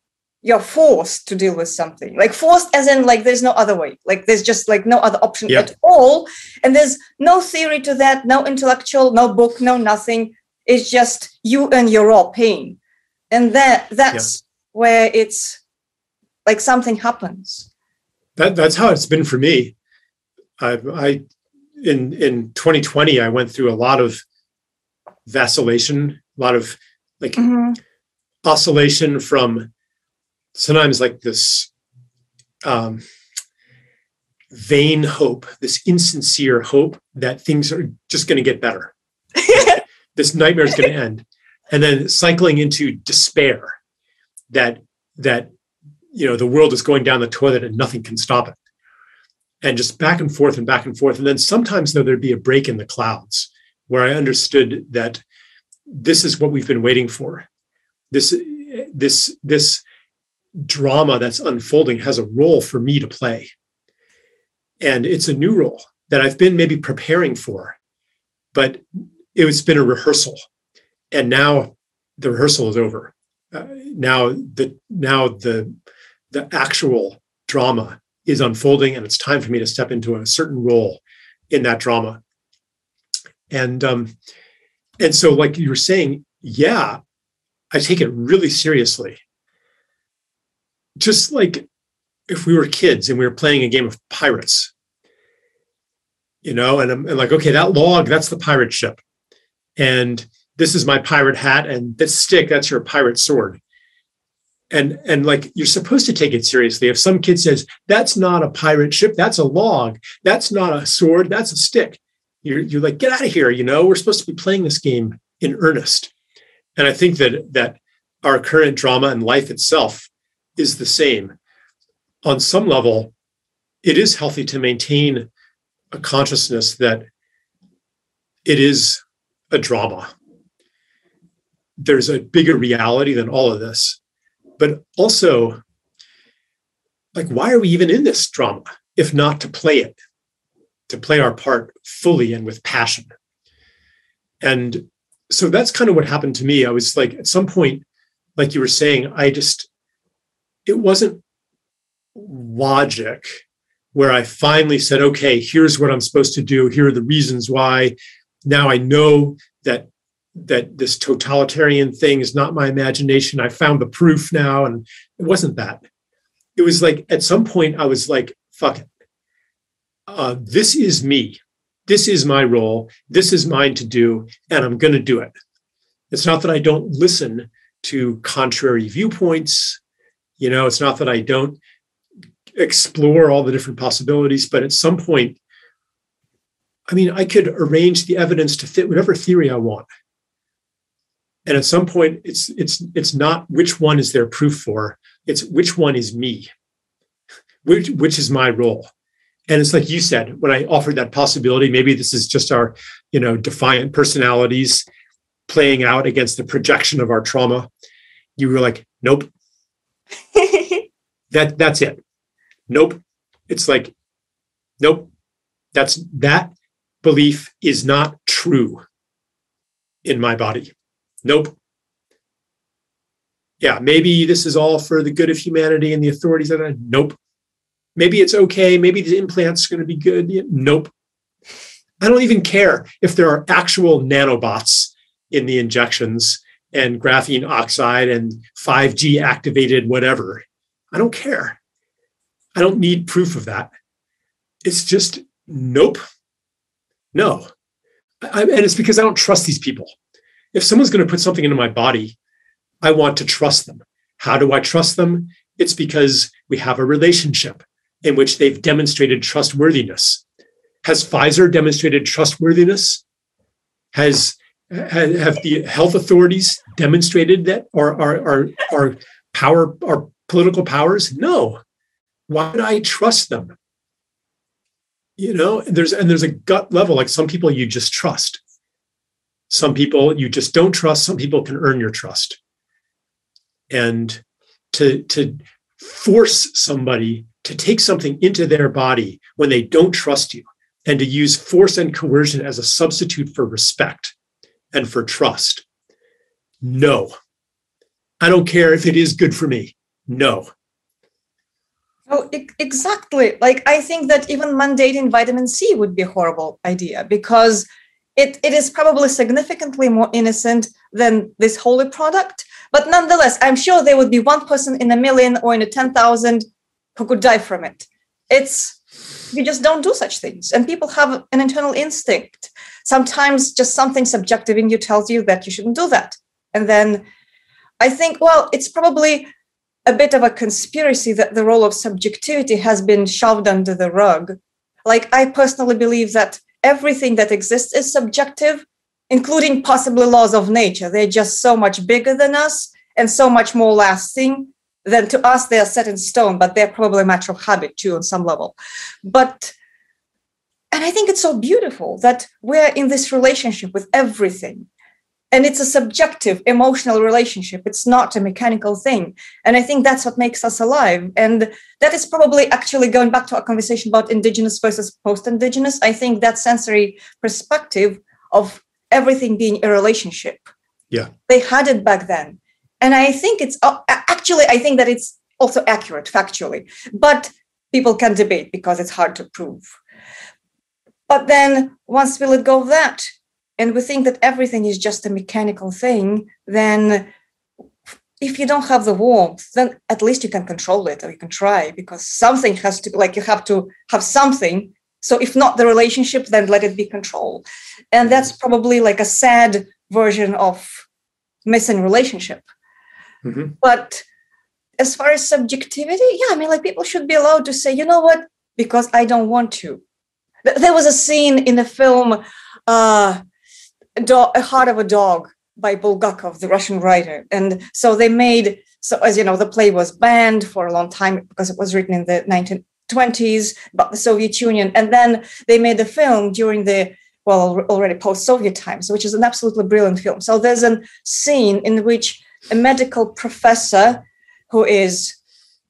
you're forced to deal with something like forced as in like there's no other way. Like there's just like no other option yep. at all. And there's no theory to that no intellectual no book no nothing. It's just you and your raw pain. And that that's yep. where it's like something happens. That that's how it's been for me. I i in in 2020 i went through a lot of vacillation a lot of like mm-hmm. oscillation from sometimes like this um, vain hope, this insincere hope that things are just going to get better. this nightmare is going to end, and then cycling into despair that that you know the world is going down the toilet and nothing can stop it, and just back and forth and back and forth. And then sometimes though there'd be a break in the clouds where I understood that this is what we've been waiting for. This this this drama that's unfolding has a role for me to play. And it's a new role that I've been maybe preparing for, but it's been a rehearsal. And now the rehearsal is over. Uh, now the now the the actual drama is unfolding, and it's time for me to step into a certain role in that drama. And um, and so, like you were saying, yeah, I take it really seriously just like if we were kids and we were playing a game of pirates, you know, and I'm and like, okay, that log, that's the pirate ship. And this is my pirate hat, and this stick, that's your pirate sword. And and like you're supposed to take it seriously. If some kid says, that's not a pirate ship, that's a log, that's not a sword, that's a stick. You're, you're like, get out of here, you know, we're supposed to be playing this game in earnest. And I think that that our current drama and life itself is the same. On some level, it is healthy to maintain a consciousness that it is a drama. There's a bigger reality than all of this. But also, like, why are we even in this drama if not to play it, to play our part fully and with passion? And so that's kind of what happened to me. I was like, at some point, like you were saying, I just, it wasn't logic where I finally said, okay, here's what I'm supposed to do. Here are the reasons why. Now I know that that this totalitarian thing is not my imagination. I found the proof now. And it wasn't that. It was like at some point I was like, fuck it. Uh, this is me. This is my role. This is mine to do, and I'm going to do it. It's not that I don't listen to contrary viewpoints. You know, it's not that I don't explore all the different possibilities, but at some point, I mean, I could arrange the evidence to fit whatever theory I want. And at some point, it's it's it's not which one is there proof for, it's which one is me, which which is my role. And it's like you said, when I offered that possibility, maybe this is just our, you know, defiant personalities playing out against the projection of our trauma. You were like, nope. that that's it. Nope. It's like, nope. That's that belief is not true in my body. Nope. Yeah, maybe this is all for the good of humanity and the authorities. Nope. Maybe it's okay. Maybe the implant's going to be good. Nope. I don't even care if there are actual nanobots in the injections and graphene oxide and 5G activated whatever. I don't care. I don't need proof of that. It's just nope. No. I, and it's because I don't trust these people. If someone's going to put something into my body, I want to trust them. How do I trust them? It's because we have a relationship in which they've demonstrated trustworthiness. Has Pfizer demonstrated trustworthiness? Has have the health authorities demonstrated that or are our, our power our political powers? No. Why would I trust them? You know, there's and there's a gut level, like some people you just trust. Some people you just don't trust, some people can earn your trust. And to to force somebody to take something into their body when they don't trust you and to use force and coercion as a substitute for respect and for trust. No. I don't care if it is good for me. No. Oh, exactly. Like I think that even mandating vitamin C would be a horrible idea because it, it is probably significantly more innocent than this holy product. But nonetheless, I'm sure there would be one person in a million or in a 10,000 who could die from it. It's you just don't do such things. And people have an internal instinct. Sometimes just something subjective in you tells you that you shouldn't do that. And then I think, well, it's probably a bit of a conspiracy that the role of subjectivity has been shoved under the rug. Like, I personally believe that everything that exists is subjective, including possibly laws of nature. They're just so much bigger than us and so much more lasting than to us. They are set in stone but they're probably a matter of habit too on some level. But and i think it's so beautiful that we're in this relationship with everything and it's a subjective emotional relationship. It's not a mechanical thing. And i think that's what makes us alive. And that is probably actually going back to our conversation about indigenous versus post-indigenous. I think that sensory perspective of everything being a relationship. Yeah. They had it back then. And i think it's uh, actually i think that it's also accurate factually. But people can debate because it's hard to prove. But then once we let go of that and we think that everything is just a mechanical thing then if you don't have the warmth then at least you can control it or you can try because something has to like you have to have something. So if not the relationship then let it be control. And that's probably like a sad version of missing relationship. Mm-hmm. But as far as subjectivity, yeah, I mean, like people should be allowed to say, you know what, because I don't want to. There was a scene in the film uh, A Heart of a Dog by Bulgakov, the Russian writer. And so they made, so as you know, the play was banned for a long time because it was written in the 1920s about the Soviet Union. And then they made the film during the well, already post Soviet times, which is an absolutely brilliant film. So there's a scene in which a medical professor who is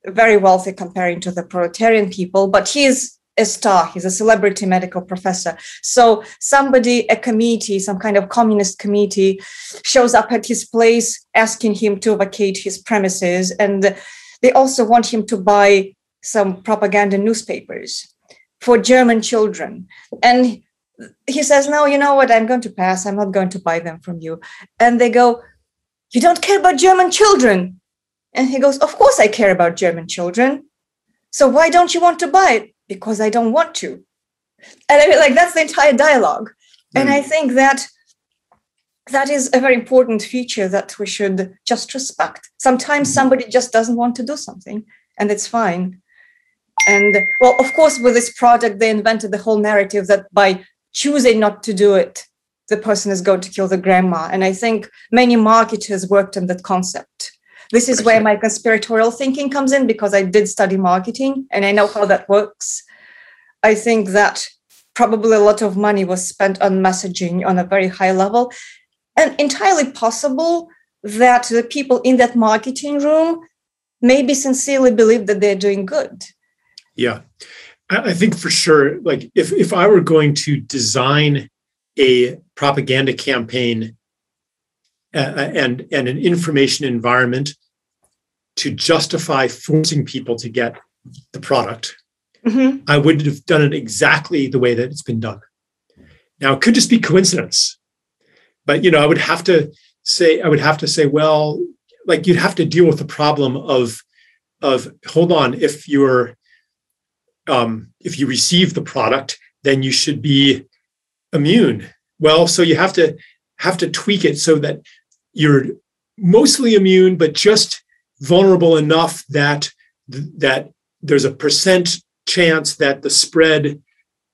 very wealthy comparing to the proletarian people, but he's a star. He's a celebrity medical professor. So somebody, a committee, some kind of communist committee, shows up at his place asking him to vacate his premises, and they also want him to buy some propaganda newspapers for German children. And he says, No, you know what? I'm going to pass. I'm not going to buy them from you. And they go, You don't care about German children. And he goes, Of course I care about German children. So why don't you want to buy it? Because I don't want to. And I mean, like, that's the entire dialogue. Mm. And I think that that is a very important feature that we should just respect. Sometimes mm-hmm. somebody just doesn't want to do something, and it's fine. And well, of course, with this project, they invented the whole narrative that by choosing not to do it, the person is going to kill the grandma. And I think many marketers worked on that concept. This is where my conspiratorial thinking comes in because I did study marketing and I know how that works. I think that probably a lot of money was spent on messaging on a very high level and entirely possible that the people in that marketing room maybe sincerely believe that they're doing good. Yeah. I think for sure, like if, if I were going to design a propaganda campaign uh, and, and an information environment to justify forcing people to get the product, mm-hmm. I would have done it exactly the way that it's been done. Now, it could just be coincidence, but you know, I would have to say, I would have to say, well, like you'd have to deal with the problem of, of hold on, if you're um, if you receive the product, then you should be immune. Well, so you have to have to tweak it so that you're mostly immune, but just vulnerable enough that that there's a percent chance that the spread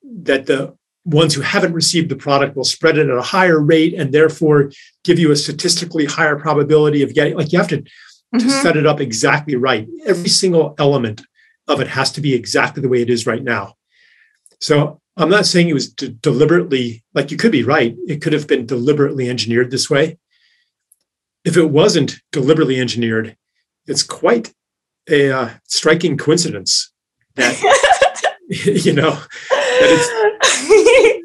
that the ones who haven't received the product will spread it at a higher rate and therefore give you a statistically higher probability of getting like you have to, mm-hmm. to set it up exactly right every single element of it has to be exactly the way it is right now. So I'm not saying it was de- deliberately, like you could be right. It could have been deliberately engineered this way. If it wasn't deliberately engineered, it's quite a uh, striking coincidence that, you know, that.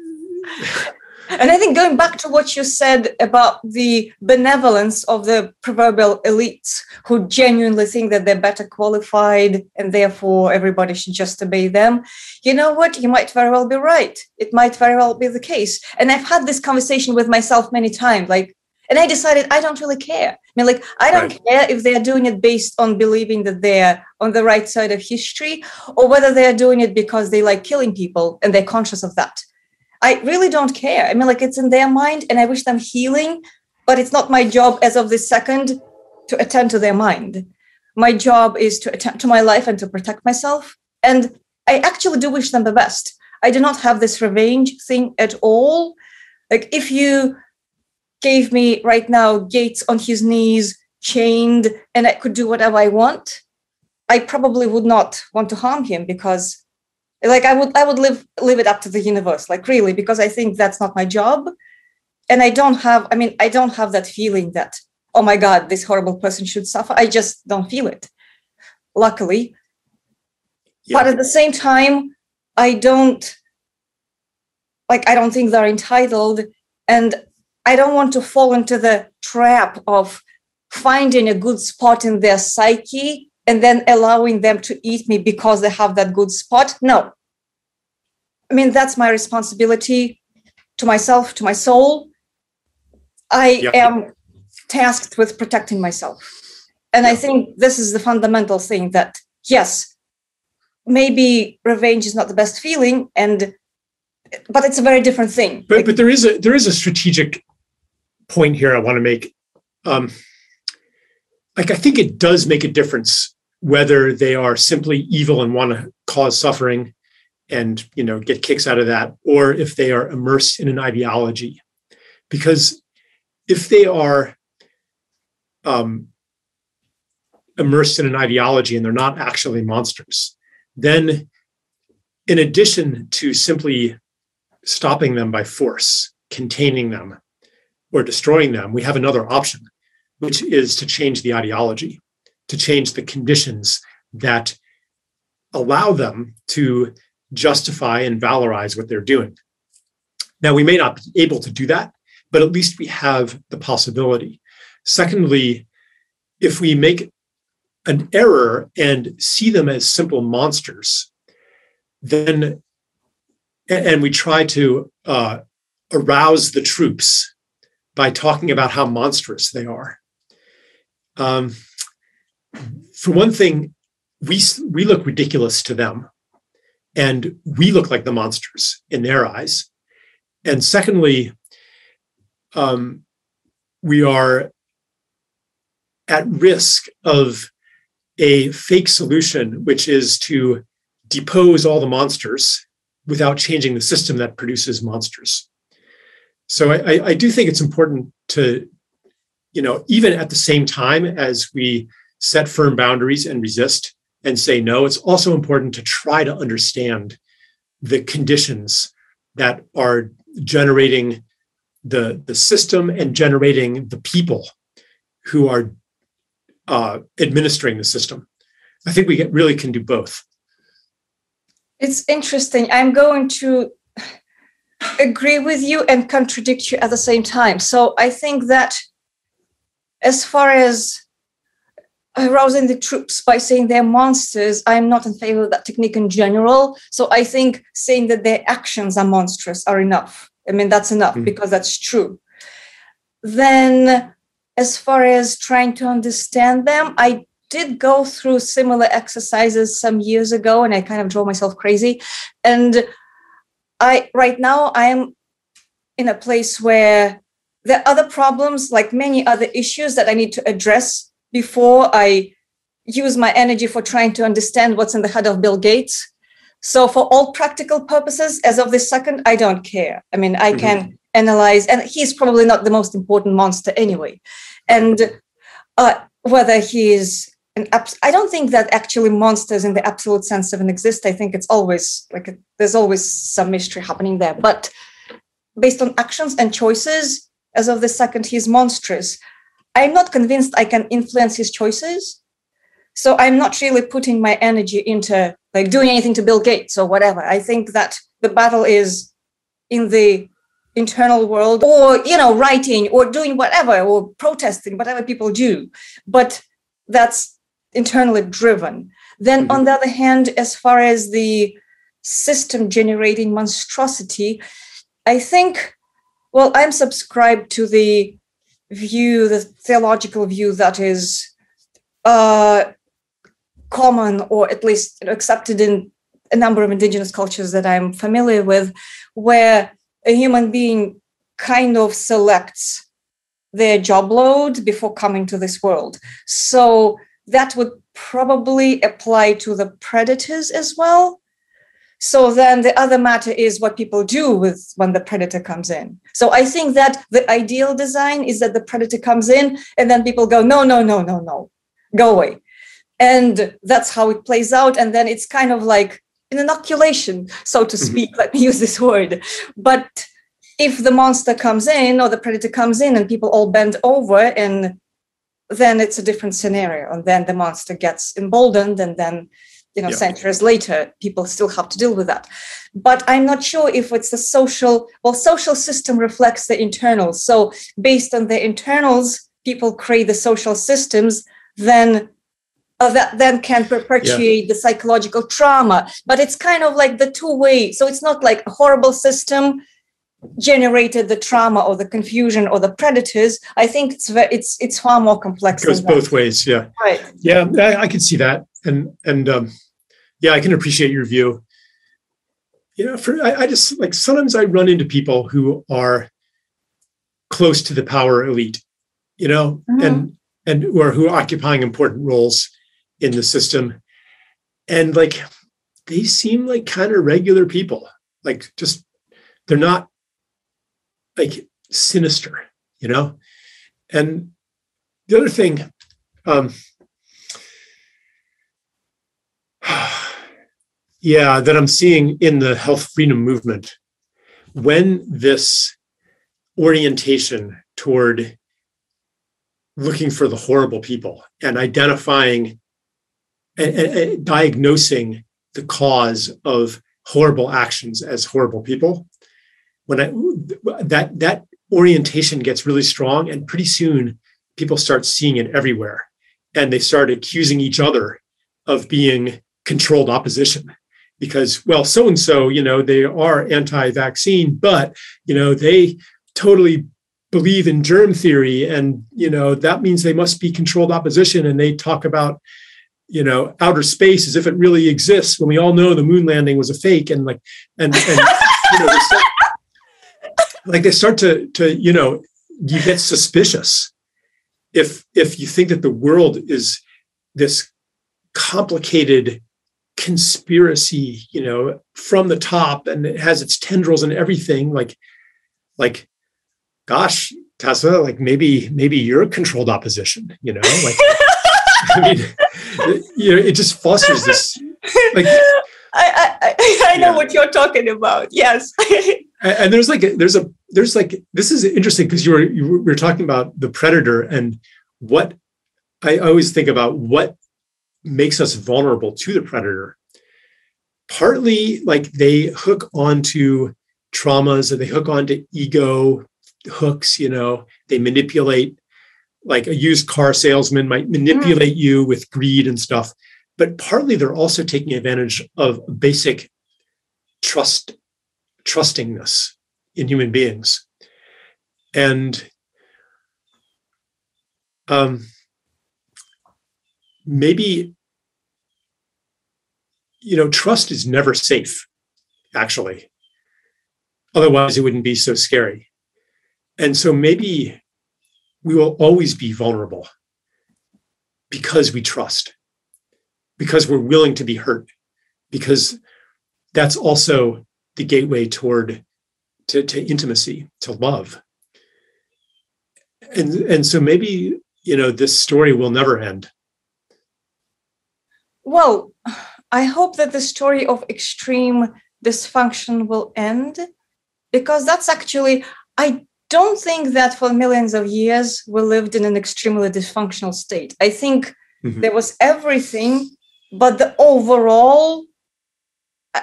And I think going back to what you said about the benevolence of the proverbial elites who genuinely think that they're better qualified and therefore everybody should just obey them, you know what? You might very well be right. It might very well be the case. And I've had this conversation with myself many times, like, and I decided I don't really care. I mean, like, I don't right. care if they're doing it based on believing that they're on the right side of history or whether they're doing it because they like killing people and they're conscious of that. I really don't care. I mean, like it's in their mind and I wish them healing, but it's not my job as of this second to attend to their mind. My job is to attend to my life and to protect myself. And I actually do wish them the best. I do not have this revenge thing at all. Like if you gave me right now Gates on his knees, chained, and I could do whatever I want, I probably would not want to harm him because like i would i would live live it up to the universe like really because i think that's not my job. And i don't have i mean i don't have that feeling that oh my god this horrible person should suffer. I just don't feel it luckily. Yeah. but at the same time i don't like i don't think they're entitled. And i don't want to fall into the trap of finding a good spot in their psyche and then allowing them to eat me because they have that good spot. No. I mean, that's my responsibility to myself, to my soul. I yep. am tasked with protecting myself. And yep. I think this is the fundamental thing that, yes, maybe revenge is not the best feeling, and but it's a very different thing. But, like, but there is a there is a strategic point here I want to make. Um, like I think it does make a difference whether they are simply evil and want to cause suffering and you know get kicks out of that or if they are immersed in an ideology because if they are um, immersed in an ideology and they're not actually monsters then in addition to simply stopping them by force, containing them, or destroying them, we have another option, which is to change the ideology, to change the conditions that allow them to justify and valorize what they're doing. Now, we may not be able to do that, but at least we have the possibility. Secondly, if we make an error and see them as simple monsters, then and we try to uh, arouse the troops by talking about how monstrous they are. Um, for one thing, we we look ridiculous to them, and we look like the monsters in their eyes. And secondly, um, we are at risk of a fake solution, which is to depose all the monsters without changing the system that produces monsters. So I, I do think it's important to, you know, even at the same time as we set firm boundaries and resist and say no, it's also important to try to understand the conditions that are generating the, the system and generating the people who are uh, administering the system. I think we really can do both. It's interesting. I'm going to agree with you and contradict you at the same time. So I think that as far as arousing the troops by saying they're monsters, I'm not in favor of that technique in general. So I think saying that their actions are monstrous are enough. I mean, that's enough mm-hmm. because that's true. Then, as far as trying to understand them, I did go through similar exercises some years ago and I kind of drove myself crazy. And I right now I am in a place where there are other problems, like many other issues that I need to address before I use my energy for trying to understand what's in the head of Bill Gates. So, for all practical purposes, as of this second, I don't care. I mean, I mm-hmm. can analyze, and he's probably not the most important monster anyway. And uh, whether he is an abs- I don't think that actually monsters in the absolute sense even exist. I think it's always like a, there's always some mystery happening there. But based on actions and choices, as of the second, he's monstrous. I'm not convinced I can influence his choices. So I'm not really putting my energy into like doing anything to Bill Gates or whatever. I think that the battle is in the internal world or you know writing or doing whatever or protesting whatever people do but that's internally driven. Then, mm-hmm. on the other hand, as far as the system generating monstrosity, I think, well, I'm subscribed to the view, the theological view that is uh, common or at least accepted in a number of indigenous cultures that I'm familiar with, where a human being kind of selects their job load before coming to this world. So that would probably apply to the predators as well. So then the other matter is what people do with when the predator comes in. So I think that the ideal design is that the predator comes in and then people go, no, no, no, no, no, go away. And that's how it plays out. And then it's kind of like an inoculation, so to mm-hmm. speak. Mm-hmm. Let me use this word. But if the monster comes in or the predator comes in and people all bend over and then it's a different scenario. And then the monster gets emboldened and then you know yeah. centuries later people still have to deal with that. But i'm not sure if it's the social well social system reflects the internals so based on the internals people create the social systems then uh, that then can perpetuate yeah. the psychological trauma. But it's kind of like the two way so it's not like a horrible system generated the trauma or the confusion or the predators i think it's very, it's it's far more complex it goes both ways yeah. Right. Yeah I, I, can see that. And and um yeah i can appreciate your view. You know for I, I just like sometimes i run into people who are close to the power elite you know mm-hmm. and and or who are occupying important roles in the system. And like they seem like kind of regular people. Like just they're not like sinister, you know? And the other thing, um, yeah, that I'm seeing in the health freedom movement, when this orientation toward looking for the horrible people and identifying and, and, and, diagnosing the cause of horrible actions as horrible people when I, that that orientation gets really strong and pretty soon people start seeing it everywhere. And they start accusing each other of being controlled opposition. Because well so and so you know they are anti-vaccine but you know they totally believe in germ theory and you know that means they must be controlled opposition and they talk about you know outer space as if it really exists when we all know the moon landing was a fake and like and, and you know like they start to to you know you get suspicious if if you think that the world is this complicated conspiracy you know from the top and it has its tendrils and everything like like gosh tessa like maybe maybe you're controlled opposition you know like i mean you know it just fosters this like I, I, I know yeah. what you're talking about. Yes. and there's like there's a there's like this is interesting because you were you were talking about the predator and what I always think about what makes us vulnerable to the predator. Partly like they hook onto traumas and they hook onto ego hooks, you know, they manipulate like a used car salesman might manipulate you with greed and stuff. But partly they're also taking advantage of basic trust, trustingness in human beings. And um, maybe you know trust is never safe actually otherwise it wouldn't be so scary and so maybe we will always be vulnerable because we trust because we're willing to be hurt because that's also the gateway toward to, to intimacy to love. And and so maybe you know this story will never end. Well i hope that the story of extreme dysfunction will end because that's actually i don't think that for millions of years we lived in an extremely dysfunctional state. I think mm-hmm. there was everything but the overall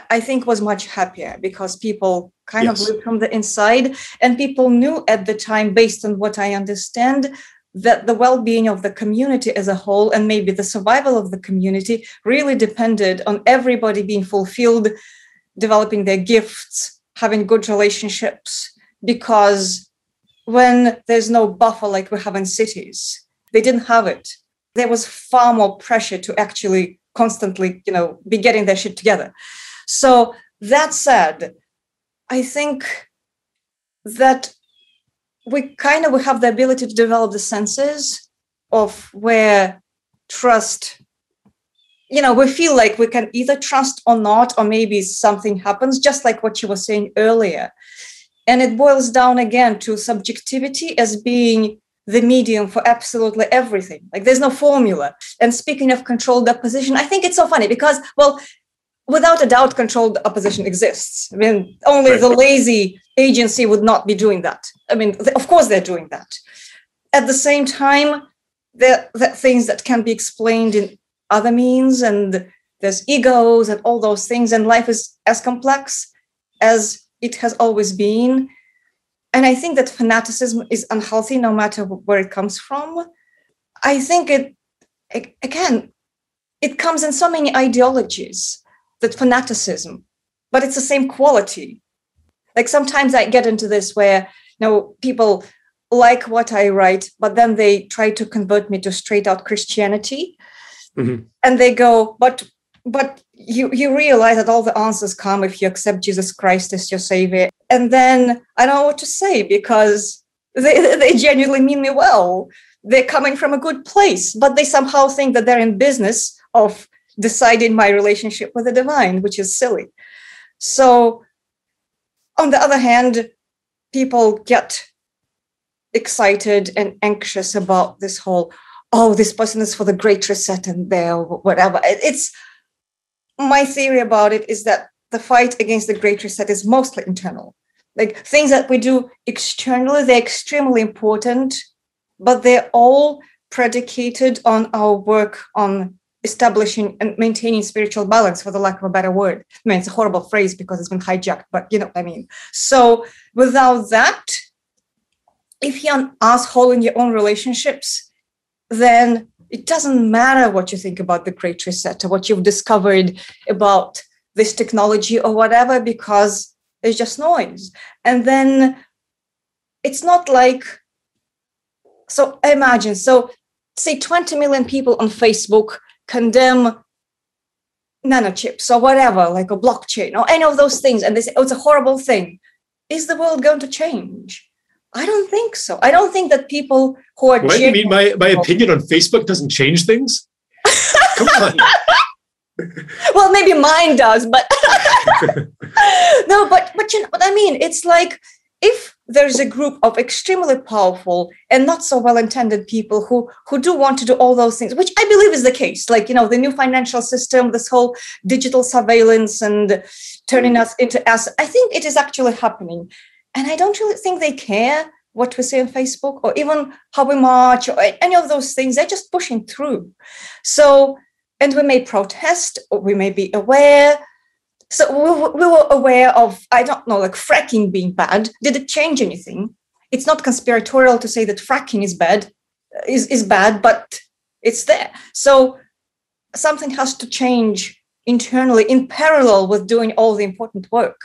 i think was much happier because people kind yes. of lived from the inside and people knew at the time based on what i understand that the well-being of the community as a whole and maybe the survival of the community really depended on everybody being fulfilled developing their gifts having good relationships. Because when there's no buffer like we have in cities they didn't have it. There was far more pressure to actually constantly you know be getting their shit together so that said i think that we kind of we have the ability to develop the senses of where trust you know we feel like we can either trust or not or maybe something happens just like what you were saying earlier. And it boils down again to subjectivity as being the medium for absolutely everything. Like there's no formula. And speaking of controlled opposition i think it's so funny because well without a doubt, controlled opposition exists. I mean, only right. the lazy agency would not be doing that. I mean, of course they're doing that. At the same time, there are things that can be explained in other means, and there's egos and all those things, and life is as complex as it has always been. And I think that fanaticism is unhealthy no matter where it comes from. I think it, again, it comes in so many ideologies that fanaticism, but it's the same quality. Like sometimes I get into this where you know people like what I write, but then they try to convert me to straight out Christianity. Mm-hmm. And they go, but but you you realize that all the answers come if you accept Jesus Christ as your savior. And then I don't know what to say because they, they genuinely mean me well. They're coming from a good place, but they somehow think that they're in business of deciding my relationship with the divine, which is silly. So, on the other hand, people get excited and anxious about this whole, oh, this person is for the great reset and there, whatever. It's my theory about it is that the fight against the great reset is mostly internal. like things that we do externally they're extremely important but they're all predicated on our work on establishing and maintaining spiritual balance for the lack of a better word. I mean it's a horrible phrase because it's been hijacked but you know what i mean. So without that if you're an asshole in your own relationships then it doesn't matter what you think about the great reset or what you've discovered about this technology or whatever because it's just noise. And then it's not like so imagine so say 20 million people on facebook condemn nanochips or whatever like a blockchain or any of those things and they say oh it's a horrible thing is the world going to change I don't think so. I don't think that people who are. What do you mean my, my opinion on Facebook doesn't change things? Come on. well, maybe mine does, but no, but but you know what I mean. It's like if there's a group of extremely powerful and not so well-intended people who who do want to do all those things, which I believe is the case. Like you know, the new financial system, this whole digital surveillance, and turning us into us I think it is actually happening. And I don't really think they care what we say on Facebook or even how we march or any of those things. They're just pushing through. So, and we may protest or we may be aware. So we, we were aware of, I don't know, like fracking being bad. Did it change anything? It's not conspiratorial to say that fracking is bad, is, is bad, but it's there. So something has to change internally in parallel with doing all the important work.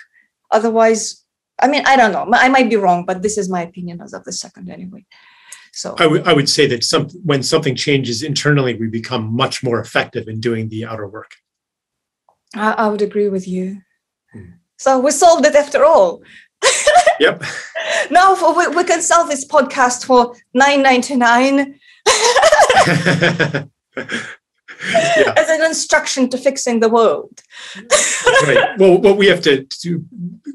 Otherwise, I mean, I don't know. I might be wrong, but this is my opinion as of the second anyway. So I, w- I would say that some when something changes internally, we become much more effective in doing the outer work. I, I would agree with you. Hmm. So we solved it after all. yep. now for, we, we can sell this podcast for nine ninety nine. yeah. as an instruction to fixing the world. right. Well, what we have to do,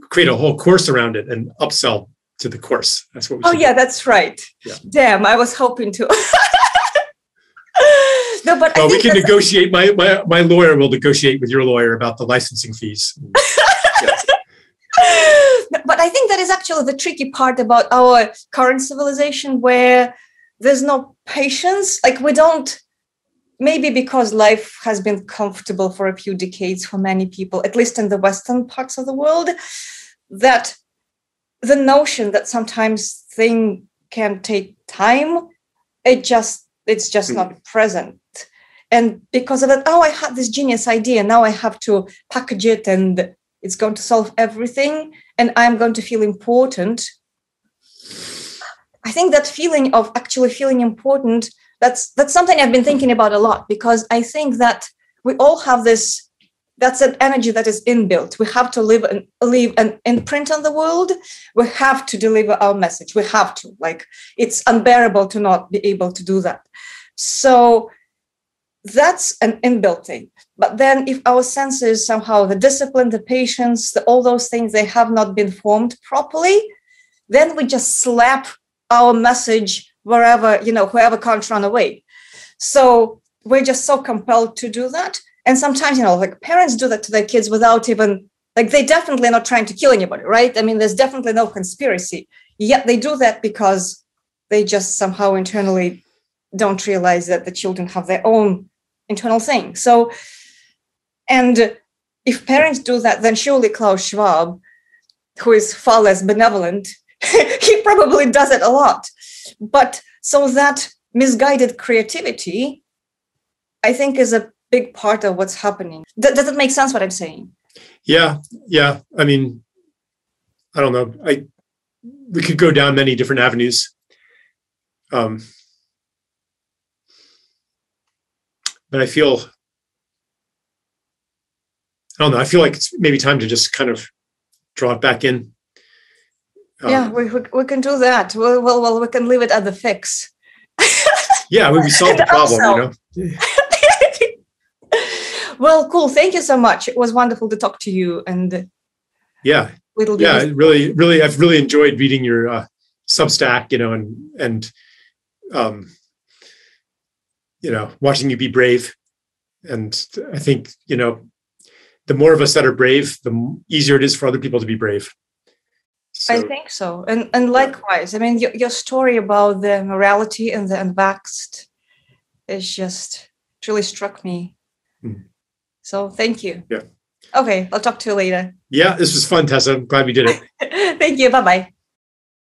create a whole course around it and upsell to the course. That's what. oh yeah, that's right. Yeah. Damn, I was hoping to. no, but well, we can negotiate. My, my my lawyer will negotiate with your lawyer about the licensing fees. but I think that is actually the tricky part about our current civilization, where there's no patience. Like we don't maybe because life has been comfortable for a few decades for many people, at least in the Western parts of the world, that the notion that sometimes thing can take time, it just it's just not hmm. present. And because of that, oh, I had this genius idea. Now I have to package it and it's going to solve everything. And I'm going to feel important. I think that feeling of actually feeling important that's that's something I've been thinking about a lot because I think that we all have this that's an energy that is inbuilt. We have to live and leave an imprint on the world. We have to deliver our message. We have to. Like it's unbearable to not be able to do that. So that's an inbuilt thing. But then if our senses somehow the discipline, the patience, the, all those things they have not been formed properly, then we just slap our message wherever, you know, whoever can't run away. So we're just so compelled to do that. And sometimes, you know, like parents do that to their kids without even, like, they definitely are not trying to kill anybody, right? I mean, there's definitely no conspiracy. Yet they do that because they just somehow internally don't realize that the children have their own internal thing. So, and if parents do that, then surely Klaus Schwab, who is far less benevolent, he probably does it a lot. But so that misguided creativity, I think, is a big part of what's happening. Th- does it make sense what I'm saying? Yeah, yeah. I mean, I don't know. I we could go down many different avenues. Um, but I feel I don't know. I feel like it's maybe time to just kind of draw it back in yeah, um, we, we, we, can do that. Well, well, well, we can leave it at the fix. yeah, we, we solved the problem, you know. well, cool. Thank you so much. It was wonderful to talk to you. And yeah, yeah, really, really, I've really enjoyed reading your uh, Substack, you know, and and um, you know, watching you be brave. And I think you know, the more of us that are brave, the easier it is for other people to be brave. So, I think so. And and likewise, I mean, your, your story about the morality and the unvaxxed is just truly struck me. Mm. So thank you. Yeah. Okay, I'll talk to you later. Yeah, this was fun, Tessa. I'm glad we did it. thank you. Bye bye.